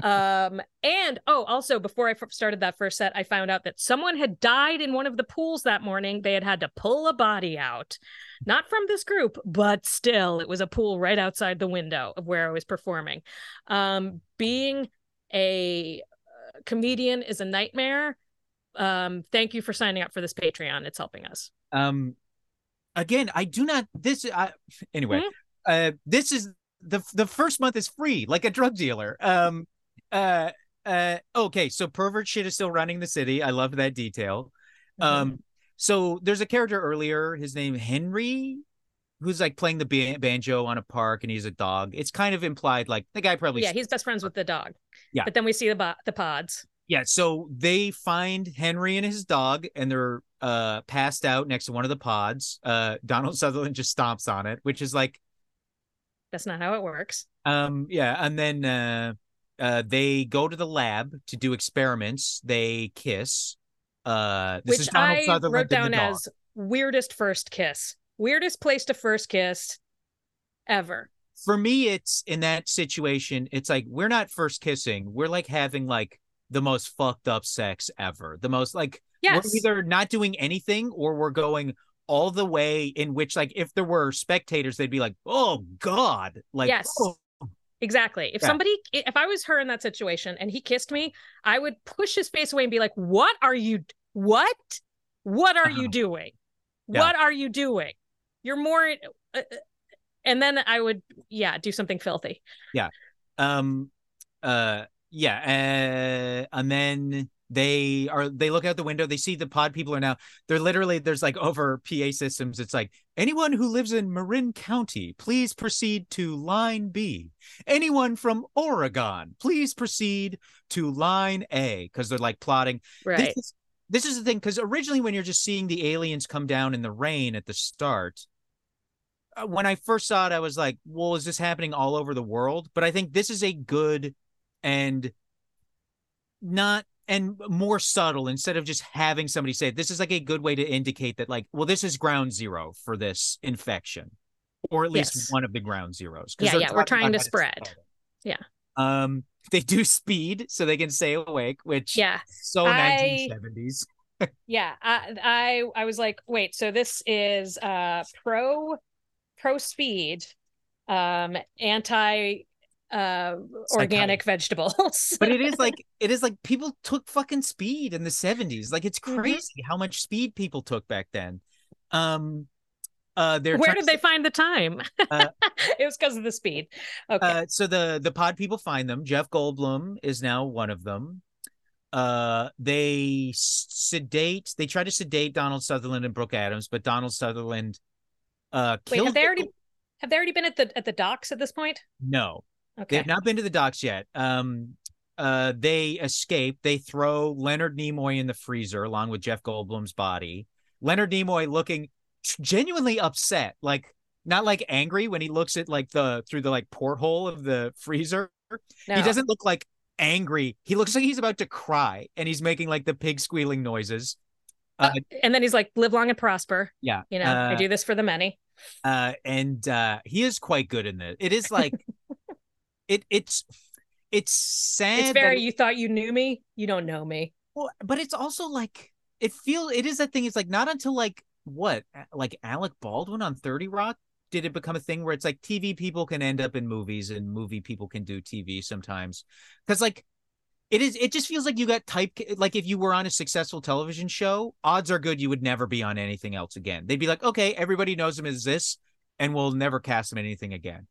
Um, and oh, also before I started that first set, I found out that someone had died in one of the pools that morning. They had had to pull a body out, not from this group, but still, it was a pool right outside the window of where I was performing. Um, being a uh, comedian is a nightmare um thank you for signing up for this patreon it's helping us Um, again, I do not. This, I, anyway, Mhm. uh, this is the the first month is free, like a drug dealer. Um, uh, uh, okay, so pervert shit is still running the city. I love that detail. Um, so there's a character earlier, his name Henry, who's like playing the ban- banjo on a park, and he's a dog. It's kind of implied, like the guy probably yeah he's best friends with the dog Yeah. but then we see the bo- the pods Yeah, so they find Henry and his dog, and they're uh passed out next to one of the pods. Uh, Donald Sutherland just stomps on it, which is like, that's not how it works um, yeah. And then uh, uh, they go to the lab to do experiments. They kiss. Uh, this is which Donald i Sutherland wrote down as weirdest first kiss weirdest place to first kiss ever For me, it's in that situation. It's like we're not first kissing. We're like having like the most fucked up sex ever. The most like yes we're either not doing anything or we're going all the way in which like if there were spectators they'd be like oh god like Yes. oh, exactly if Yeah. somebody if i was her in that situation and he kissed me i would push his face away and be like what are you what what are you Uh-huh. doing Yeah. what are you doing you're more uh, uh, and then i would yeah do something filthy. Yeah. um uh yeah uh, and then they are they look out the window they see the pod people are now they're literally there's like over pa systems it's like anyone who lives in marin county please proceed to line b. Anyone from oregon please proceed to line a because they're like plotting. Right. This is, this is the thing because originally when you're just seeing the aliens come down in the rain at the start, when I first saw it, I was like, "Well, is this happening all over the world?" But I think this is a good and not and more subtle instead of just having somebody say it, this is like a good way to indicate that like well this is ground zero for this infection or at least Yes. one of the ground zeros Yeah, yeah, we're trying to spread. spread. Yeah. um they do speed so they can stay awake which yeah so I- 1970s yeah I, I i was like wait so this is uh pro pro speed um anti uh organic vegetables. But it is like it is like people took fucking speed in the 70s like it's Mhm. crazy how much speed people took back then. Um uh where did to- they find the time? Uh, it was because of the speed. Okay. Uh so the the pod people find them. Jeff goldblum is now one of them. Uh they sedate they try to sedate donald sutherland and brooke adams but donald sutherland uh wait have they the- already have they already been at the at the docks at this point no they've not been to the docks yet. Um, uh, they escape. They throw Leonard Nimoy in the freezer along with Jeff Goldblum's body. Leonard Nimoy looking genuinely upset, like not like angry when he looks at like the through the like porthole of the freezer. no. He doesn't look like angry. He looks like he's about to cry, and he's making like the pig squealing noises. Uh, and then he's like live long and prosper Yeah, you know i Uh, do this for the many uh and uh he is quite good in this. It is like it it's it's sad it's very it- you thought you knew me? You don't know me. Well, but it's also like it feel it is that thing it's like not until like what like alec baldwin on 30 rock did it become a thing where it's like tv people can end up in movies and movie people can do tv sometimes. Because like it is it just feels like you got type like if you were on a successful television show odds are good you would never be on anything else again they'd be like okay everybody knows him as this and we'll never cast him in anything again.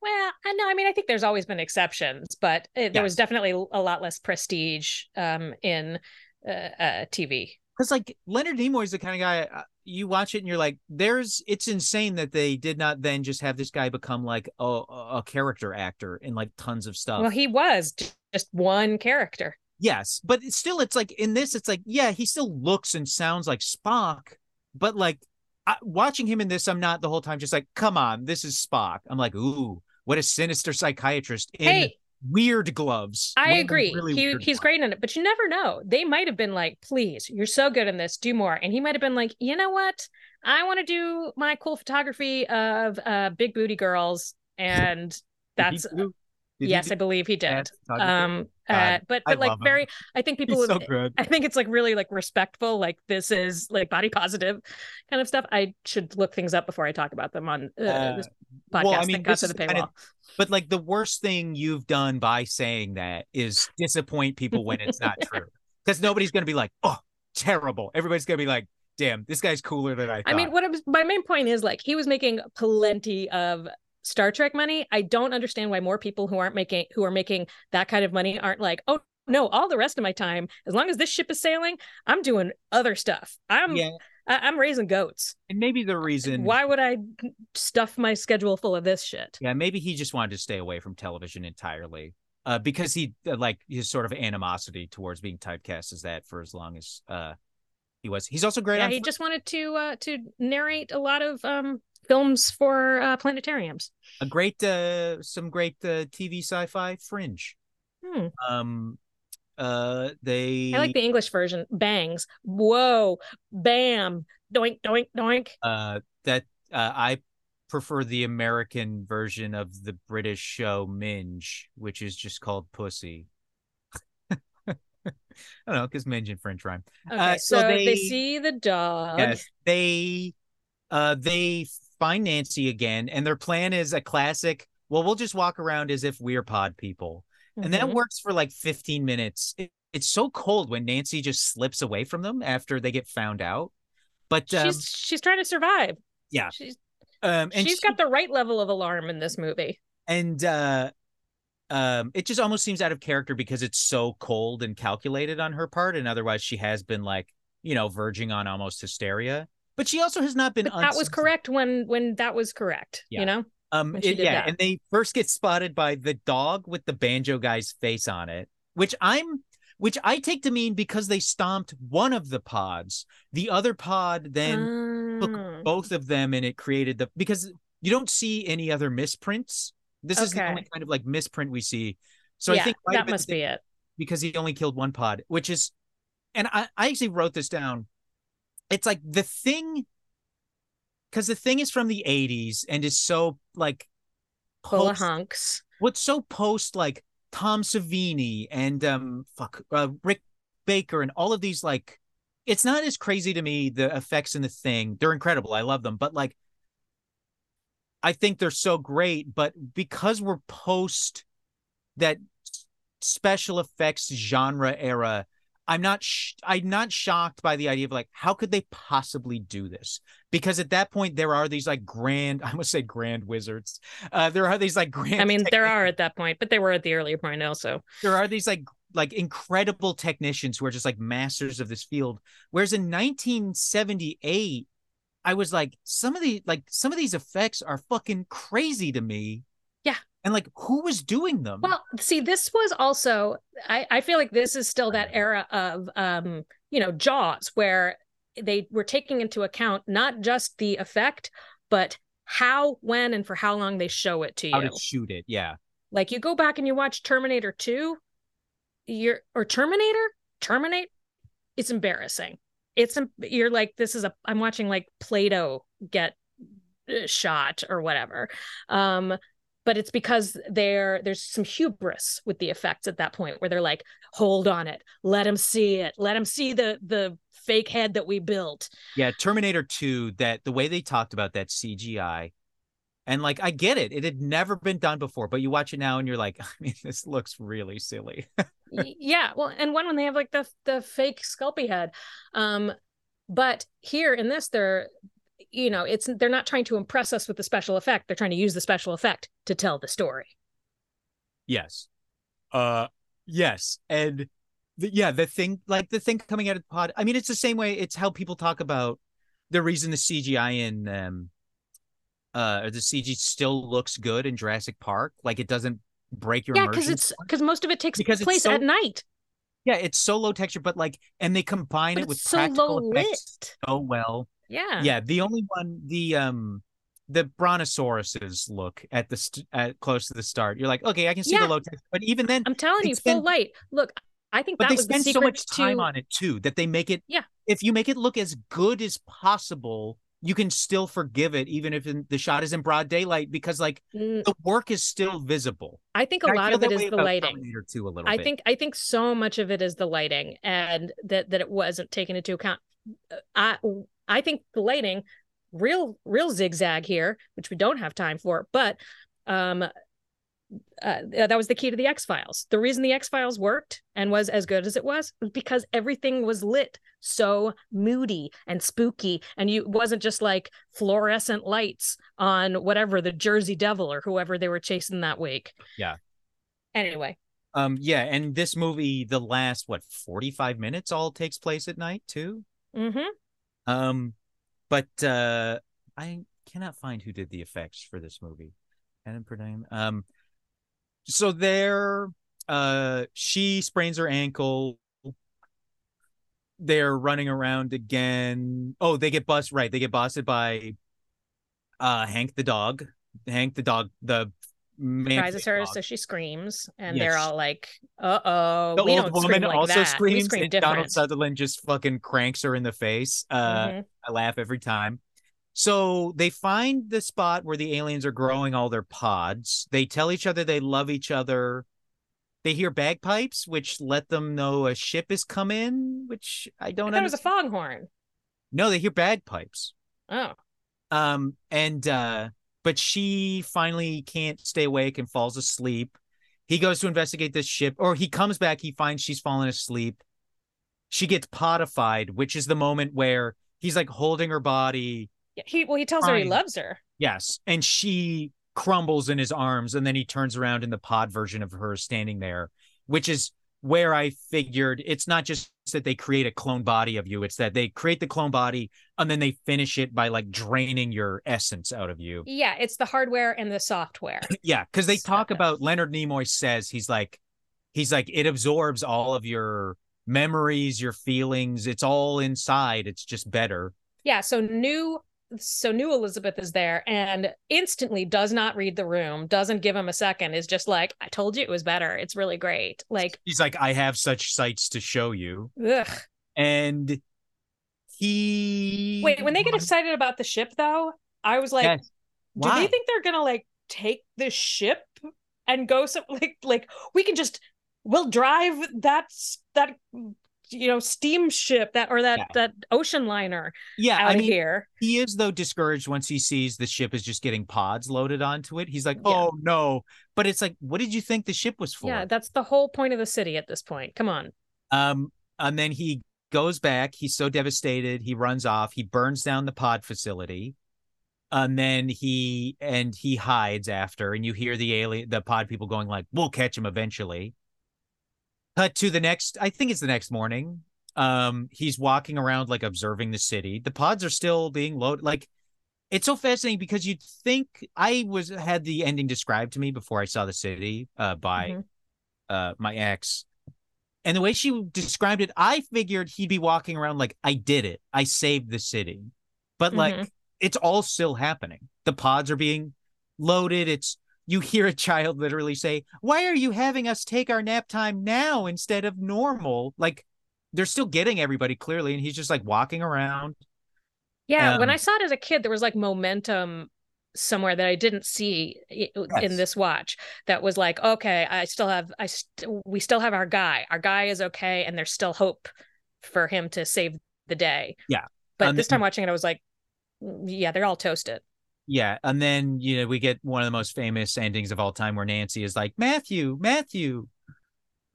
Well, I know. I mean, I think there's always been exceptions, but it, there was definitely a lot less prestige um, in uh, uh, TV. Because like Leonard Nimoy is the kind of guy uh, you watch it and you're like, there's it's insane that they did not then just have this guy become like a, a character actor in like tons of stuff. Well, he was just one character. Yes, but it's still, it's like in this, it's like, yeah, he still looks and sounds like Spock, but like I, watching him in this, I'm not the whole time just like, come on, this is Spock. I'm like, ooh, what a sinister psychiatrist in hey, weird gloves. I One agree. really he he's gloves. great in it, but you never know. They might have been like, "Please, you're so good in this. Do more." And he might have been like, "You know what? I want to do my cool photography of uh big booty girls." And that's do- did he yes, I believe he did. Um, uh, but I but like love him. very, I think people. He's so would- good. I think it's like really like respectful. Like this is like body positive kind of stuff. I should look things up before I talk about them on uh, Uh, this podcast. well, I mean, this to is the kind paywall. of- But like the worst thing you've done by saying that is disappoint people when it's not true. Because nobody's gonna be like, oh, terrible. Everybody's gonna be like, damn, this guy's cooler than I thought. I mean, what I was, my main point is like he was making plenty of Star Trek money. I don't understand why more people who aren't making who are making that kind of money aren't like, oh no, all the rest of my time, as long as this ship is sailing, I'm doing other stuff. I'm yeah, I- I'm raising goats. and maybe the reason Why would I stuff my schedule full of this shit? Yeah, maybe he just wanted to stay away from television entirely. Uh, because he uh, like his sort of animosity towards being typecast is that for as long as uh he was. He's also great Yeah, he just wanted to uh to narrate a lot of um films for uh planetariums. a great uh some great uh TV sci-fi fringe. Hmm. Um uh they I like the English version. Bangs. Whoa. Bam. Doink doink doink. uh that uh I prefer the American version of the British show Minge, which is just called Pussy. I don't know, because Minge and French rhyme. Okay, Uh, so, so they... they- see the dog. Yes, they uh they find Nancy again, and their plan is a classic. Well, we'll just walk around as if we're pod people, and that Mhm. works for like 15 minutes. It- it's so cold when Nancy just slips away from them after they get found out. But um, she's she's trying to survive. Yeah. She's um and she's she- got the right level of alarm in this movie. and uh um it just almost seems out of character because it's so cold and calculated on her part, and otherwise she has been like you know verging on almost hysteria. But she also has not been. That was correct when when that was correct. Yeah. You know? Um, it- yeah, that. and they first get spotted by the dog with the banjo guy's face on it, which I'm, which I take to mean because they stomped one of the pods, the other pod then took Mm. both of them, and it created the because you don't see any other misprints. This is the only kind of like misprint we see. So yeah, I think it might have that must be it. because he only killed one pod, which is, and I, I actually wrote this down. It's like the thing, because the thing is from the 80s and is so like post- hunks. what's so post like Tom Savini and um fuck uh, Rick Baker and all of these like it's not as crazy to me the effects in the thing. They're incredible. I love them. But like I think they're so great but because we're post that special effects genre era I'm not sh- I'm not shocked by the idea of like how could they possibly do this because at that point there are these like grand I almost say grand wizards uh there are these like grand I mean, there are at that point, but they were at the earlier point also. there are these like like incredible technicians who are just like masters of this field whereas in 1978 i was like some of the like some of these effects are fucking crazy to me. And like who was doing them Well, see, this was also I, I feel like this is still that era of um, you know, Jaws, where they were taking into account not just the effect, but how, when, and for how long they show it to you. how to shoot it yeah Like you go back and you watch Terminator 2, you're or Terminator, Terminate, it's embarrassing. It's you're like this is a I'm watching like Play-Doh get uh, shot or whatever. Um but it's because there there's some hubris with the effects at that point where they're like hold on it. Let him see it. Let him see the the fake head that we built. Yeah terminator 2 that the way they talked about that cgi and like i get it. It had never been done before but you watch it now and you're like i mean this looks really silly. Yeah well and one when they have like the the fake sculpey head um but here in this they're you know, it's they're not trying to impress us with the special effect. They're trying to use the special effect to tell the story. Yes. Uh yes. And the, yeah, the thing like the thing coming out of the pod, I mean, it's the same way it's how people talk about the reason the CGI in um uh or the CG still looks good in Jurassic Park. Like it doesn't break your Yeah, because it's because most of it takes Because place so- at night. yeah, it's so low texture, but like and they combine But it with so practical low effects lit. so well. Yeah. Yeah, the only one the um the brontosauruses look at the st- at close to the start. You're like, okay, I can see Yeah. the low texture, but even then, I'm telling you, spend- full light. Look, I think but that they was the spend secret so much time to on it too that they make it. Yeah. If you make it look as good as possible, you can still forgive it, even if in, the shot is in broad daylight, because like Mm, the work is still visible. I think a And lot of it is the lighting. 2 a little I bit. think I think so much of it is the lighting and that that it wasn't taken into account. Uh, I I think the lighting, real real zigzag here, which we don't have time for, but um uh, that was the key to the X Files. The reason the X Files worked and was as good as it was was because everything was lit so moody and spooky, and you wasn't just like fluorescent lights on whatever the Jersey Devil or whoever they were chasing that week. Yeah. Anyway, Um, yeah, and this movie, the last what 45 minutes all takes place at night too. mm-hmm. Um, but uh, I cannot find who did the effects for this movie. Adam Perdine. Um, so there, uh, she sprains her ankle. They're running around again. Oh, they get bust right. They get busted by uh Hank the dog. Hank the dog. The surprises her, dog. so she screams, and Yes. they're all like, "Uh oh, the we old don't woman like also that. screams, scream and Donald. Sutherland just fucking cranks her in the face. Uh, Mhm. I laugh every time. So they find the spot where the aliens are growing all their pods. They tell each other they love each other. They hear bagpipes, which let them know a ship is coming, which I I don't thought it was a foghorn. No, they hear bagpipes. Oh, Um, and uh, but she finally can't stay awake and falls asleep. He goes to investigate this ship, or he comes back, he finds she's fallen asleep. She gets potified, which is the moment where he's like holding her body. yeah, he well, he tells her he loves her. Yes. And she crumbles in his arms, and then he turns around in the pod version of her standing there, which is where I figured it's not just that they create a clone body of you, it's that they create the clone body and then they finish it by like draining your essence out of you. Yeah, it's the hardware and the software. Yeah, because they talk about Leonard Nimoy says he's like he's like it absorbs all of your memories, your feelings. It's all inside. It's just better. yeah, so new so new Elizabeth is there and instantly does not read the room, doesn't give him a second, is just like, I told you it was better. It's really great. Like, He's like, I have such sights to show you. ugh. And he Wait, when they get excited about the ship though, I was like, Yes. do they think they're gonna like take the ship and go some like like we can just we'll drive that that you know steamship that or that Yeah. that ocean liner yeah, out I mean, here. he is though discouraged once he sees the ship is just getting pods loaded onto it. He's like, Yeah. oh no. But it's like, what did you think the ship was for? Yeah, that's the whole point of the city at this point. Come on. Um, and then he goes back. He's so devastated. He runs off. He burns down the pod facility. And then he and he hides after, and you hear the alien, the pod people going like, "We'll catch him eventually." Cut to the next. I think it's the next morning. Um, he's walking around like observing the city. The pods are still being loaded. Like, it's so fascinating because you'd think I was had the ending described to me before I saw the city uh, by Mhm. uh my ex and the way she described it i figured he'd be walking around like i did it i saved the city but like Mhm. it's all still happening the pods are being loaded it's you hear a child literally say why are you having us take our nap time now instead of normal like they're still getting everybody clearly and he's just like walking around Yeah, when Um, I saw it as a kid, there was like momentum somewhere that I didn't see Yes. in this watch. That was like, okay, I still have, I st- we still have our guy. Our guy is okay, and there's still hope for him to save the day. Yeah. But And this time watching it, I was like, "Mm, yeah, they're all toasted. Yeah and then you know we get one of the most famous endings of all time where nancy is like matthew matthew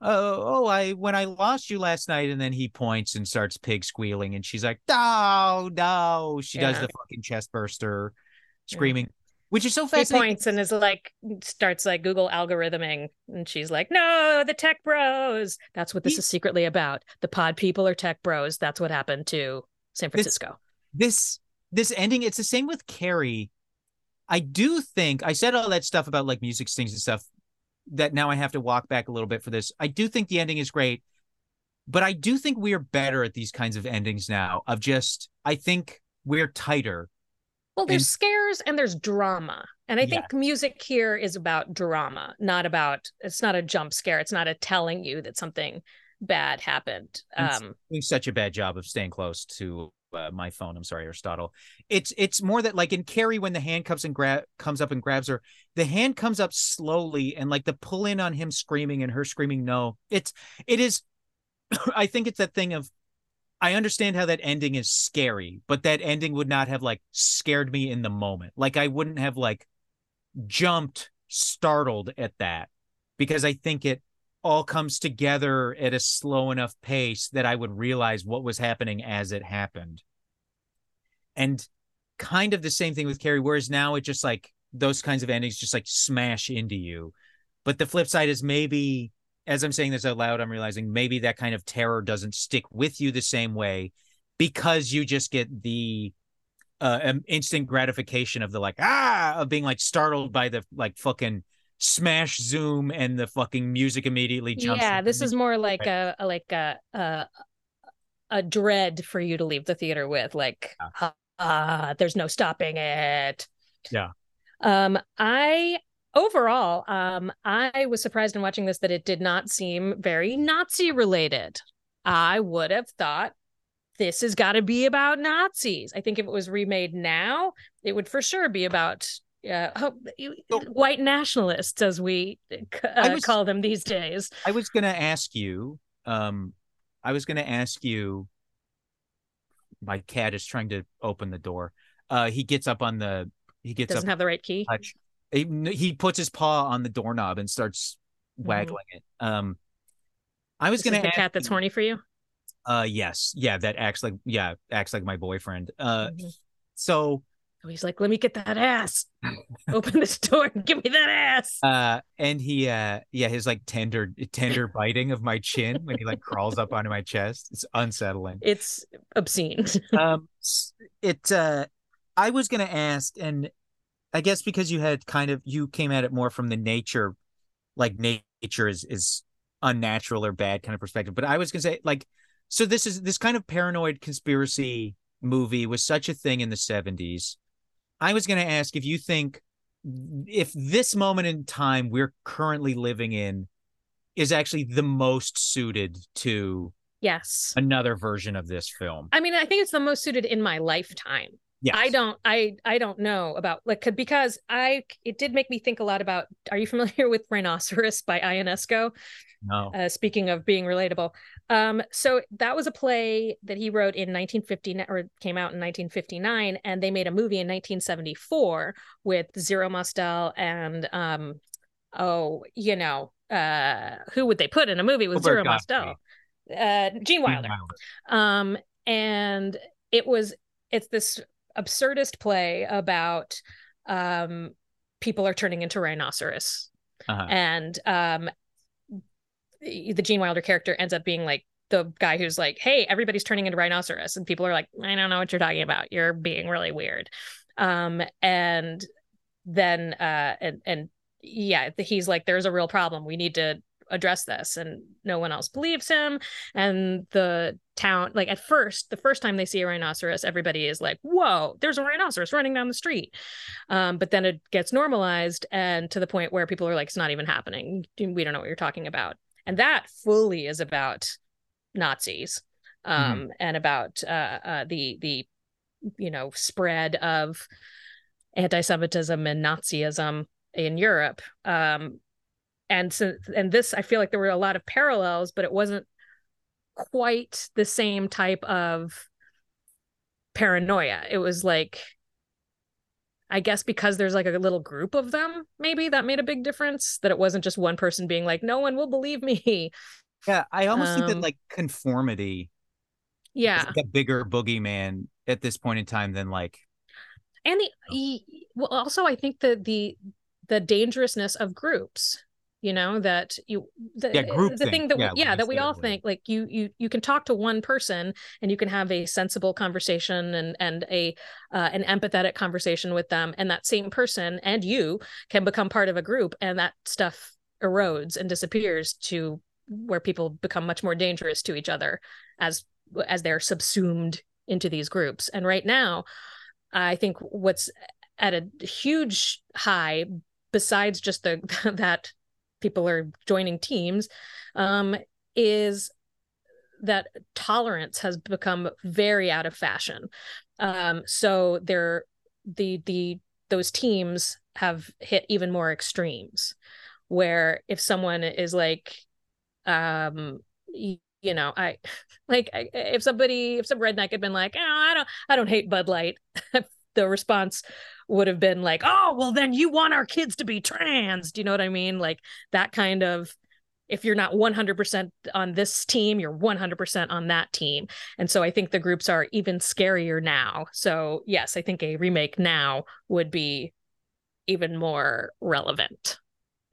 oh, oh, I when I lost you last night, and then he points and starts pig squealing, and she's like, no, no. She does the fucking chest burster, screaming, which is so He points and is like starts like Google algorithming, and she's like, "No, the tech bros. That's what this He- is secretly about. The pod people are tech bros. That's what happened to San This- Francisco." this this ending it's the same with carrie i do think i said all that stuff about like music stings and stuff that now i have to walk back a little bit for this i do think the ending is great but i do think we're better at these kinds of endings now of just i think we're tighter Well, there's And- scares and there's drama. And I think music here is about drama, not about it's not a jump scare. It's not a telling you that something bad happened. Um doing such a bad job of staying close to uh, my phone. I'm sorry, Aristotle. It's it's more that like in Carrie when the hand comes and grab comes up and grabs her, the hand comes up slowly and like the pull in on him screaming and her screaming no. It's it is. I think it's that thing of. I understand how that ending is scary, but that ending would not have like scared me in the moment. Like I wouldn't have like jumped startled at that because I think it all comes together at a slow enough pace that I would realize what was happening as it happened. And kind of the same thing with Carrie, whereas now it just like those kinds of endings just like smash into you. But the flip side is maybe, as I'm saying this out loud, I'm realizing maybe that kind of terror doesn't stick with you the same way because you just get the uh um, instant gratification of the like ah of being like startled by the like fucking smash zoom and the fucking music immediately jumps yeah, this is more like a, a like a, a a dread for you to leave the theater with like Yeah. ah there's no stopping it. Yeah. Um I overall um I was surprised in watching this that it did not seem very Nazi related. I would have thought this has got to be about Nazis. I think if it was remade now, it would for sure be about uh, oh, So- white nationalists, as we uh, was- call them these days. I was gonna ask you. Um, I was gonna ask you. My cat is trying to open the door. Uh, he gets up on the. He gets Doesn't up. have the right key. He, he puts his paw on the doorknob and starts Mhm. waggling it. Um, I was gonna the ask cat that's you- horny for you. Uh, yes, yeah, that acts like yeah, acts like my boyfriend. Uh, Mhm. so he's like, let me get that ass. Open this door and give me that ass. uh, and he uh, yeah, his like tender tender biting of my chin when he like crawls up onto my chest. It's unsettling. It's obscene. um it uh i was gonna ask and i guess because you had kind of you came at it more from the nature like nature is is unnatural or bad kind of perspective but i was gonna say like so this is this kind of paranoid conspiracy movie was such a thing in the 70s i was gonna ask if you think if this moment in time we're currently living in is actually the most suited to yes. another version of this film I mean, I think it's the most suited in my lifetime. yeah I don't I I don't know about like because I it did make me think a lot about are you familiar with Rhinoceros by Ionesco? no Uh, speaking of being relatable. Um so that was a play that he wrote in 1959 or came out in 1959 and they made a movie in 1974 with Zero Mostel and um oh, you know, uh who would they put in a movie with Robert Zero. Mostel? Uh Gene Wilder um and it was it's this absurdist play about um people are turning into rhinoceros Uh-huh. and um the gene wilder character ends up being like the guy who's like hey everybody's turning into rhinoceros and people are like i don't know what you're talking about. You're being really weird. Um and then uh and and yeah he's like there's a real problem. We need to address this. And no one else believes him. And the town like at first the first time they see a rhinoceros everybody is like whoa there's a rhinoceros running down the street. Um, but then it gets normalized and to the point where people are like it's not even happening. We don't know what you're talking about and that fully is about nazis um, and about uh, uh, the the you know spread of anti-semitism and nazism in europe. Um, and so and this i feel like there were a lot of parallels but it wasn't quite the same type of paranoia. It was like I guess because there's like a little group of them, maybe that made a big difference. That it wasn't just one person being like, "No one will believe me." Yeah, I almost think that Um, like conformity Yeah, is like a bigger boogeyman at this point in time than like and the e- well, also I think the the the dangerousness of groups. You know that you the, Yeah, group the thing that we, Yeah, yeah, that we all think like you you you can talk to one person and you can have a sensible conversation and and a uh, an empathetic conversation with them and that same person and you can become part of a group and that stuff erodes and disappears to where people become much more dangerous to each other as as they're subsumed into these groups. And right now i think what's at a huge high besides just the that people are joining teams um is that tolerance has become very out of fashion. Um so they're the the those teams have hit even more extremes where if someone is like um y- you know i like I, if somebody if some redneck had been like oh i don't i don't hate bud light the response would have been like oh well then you want our kids to be trans. Do you know what i mean? Like that kind of if you're not 100% on this team you're 100% on that team. And so i think the groups are even scarier now. So yes i think a remake now would be even more relevant.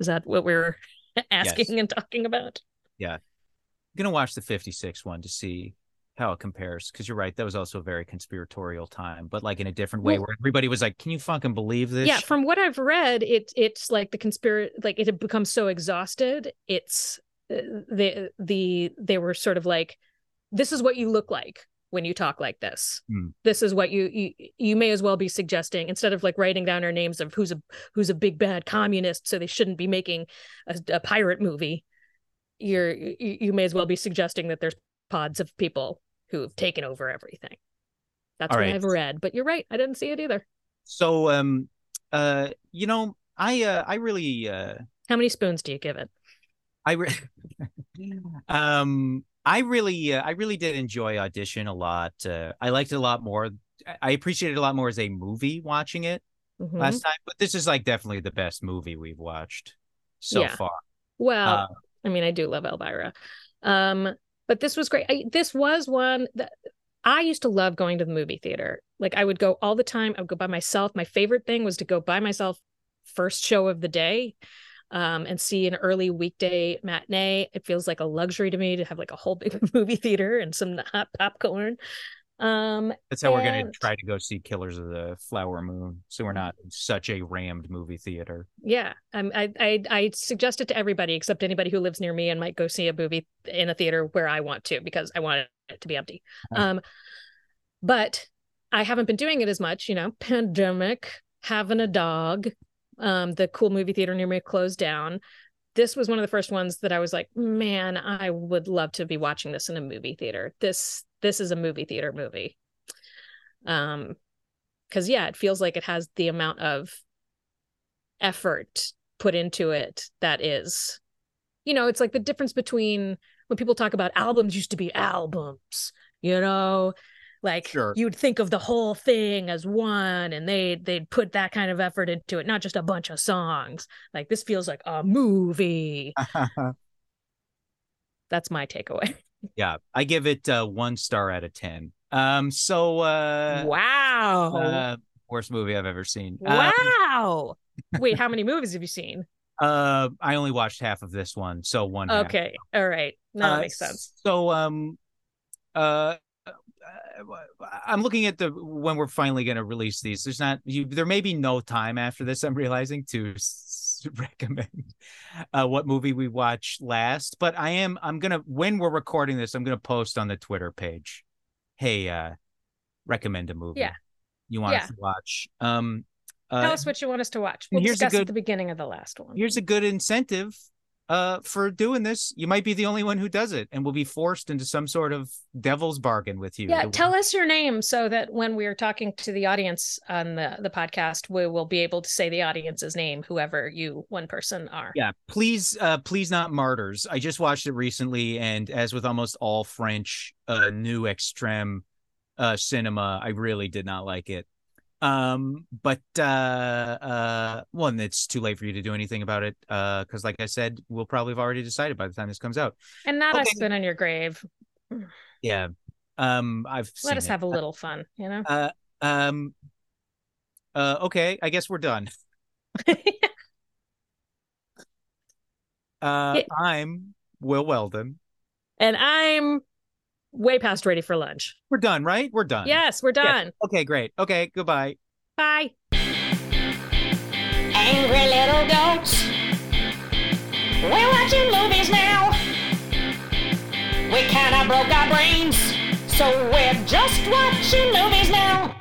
Is that what we're asking and talking about? Yeah. I'm gonna watch the 56 one to see how it compares because you're right that was also a very conspiratorial time but like in a different way Well- where everybody was like can you fucking believe this yeah from what i've read it it's like the conspiracy like it had become so exhausted it's uh, the the they were sort of like this is what you look like when you talk like this Hmm. this is what you, you you may as well be suggesting instead of like writing down our names of who's a who's a big bad communist so they shouldn't be making a, a pirate movie you're you, you may as well be suggesting that there's pods of people who've taken over everything that's All what right. i've read but you're right i didn't see it either so um uh you know i uh i really uh how many spoons do you give it I re- um I really uh, I really did enjoy audition a lot. Uh, I liked it a lot more. I- appreciated it a lot more as a movie watching it Mhm. last time, but this is like definitely the best movie we've watched so Yeah. far. Well, Uh, I mean, I do love Elvira. Um, but this was great. I, this was one that I used to love going to the movie theater. Like I would go all the time. I would go by myself. My favorite thing was to go by myself first show of the day um, and see an early weekday matinee. It feels like a luxury to me to have like a whole big movie theater and some hot popcorn. Um, That's how we're gonna try to go see Killers of the Flower Moon, so we're not in such a rammed movie theater. Yeah, um, I I I suggest it to everybody except anybody who lives near me and might go see a movie in a theater where I want to because I want it to be empty. Uh-huh. Um, but I haven't been doing it as much. You know, pandemic, having a dog. Um, the cool movie theater near me closed down. This was one of the first ones that I was like, man, I would love to be watching this in a movie theater. This this is a movie theater movie. Um, because yeah, it feels like it has the amount of effort put into it that is you know it's like the difference between when people talk about albums used to be albums you know like Sure. you'd think of the whole thing as one and they they'd put that kind of effort into it not just a bunch of songs like this feels like a movie that's my takeaway yeah, I give it uh, one star out of ten. Um, so uh, wow uh, worst movie I've ever seen. Um, wow wait how many movies have you seen Uh, I only watched half of this one, so one. half. okay all right no, that Uh, makes sense So, um, uh, uh, I'm looking at the when we're finally going to release these. There's not you. There may be no time after this. I'm realizing to recommend uh, what movie we watched last, but I am. I'm gonna when we're recording this, I'm gonna post on the Twitter page. Hey, uh, recommend a movie. Yeah. You want Yeah. us to watch? Um, uh, Tell us what you want us to watch. We'll here's a discuss at good- the beginning of the last one. here's a good incentive uh for doing this you might be the only one who does it and will be forced into some sort of devil's bargain with you. Yeah, tell us your name so that when we're talking to the audience on the, the podcast, we will be able to say the audience's name, whoever you one person are. yeah please uh please not martyrs. I just watched it recently and as with almost all french uh new extreme uh cinema i really did not like it Um, but uh, uh, one, it's too late for you to do anything about it. Uh, because like I said, we'll probably have already decided by the time this comes out. And not Okay. us spit on your grave. Yeah. Um, I've Let us it. have a little fun, you know? Uh, um. Uh, okay, I guess we're done. Uh, Yeah. I'm Will Weldon. and I'm way past ready for lunch. We're done, right? We're done. Yes, we're done. Okay, great. Okay, goodbye. Bye. Angry little goats. We're watching movies now. We kinda broke our brains, so we're just watching movies now.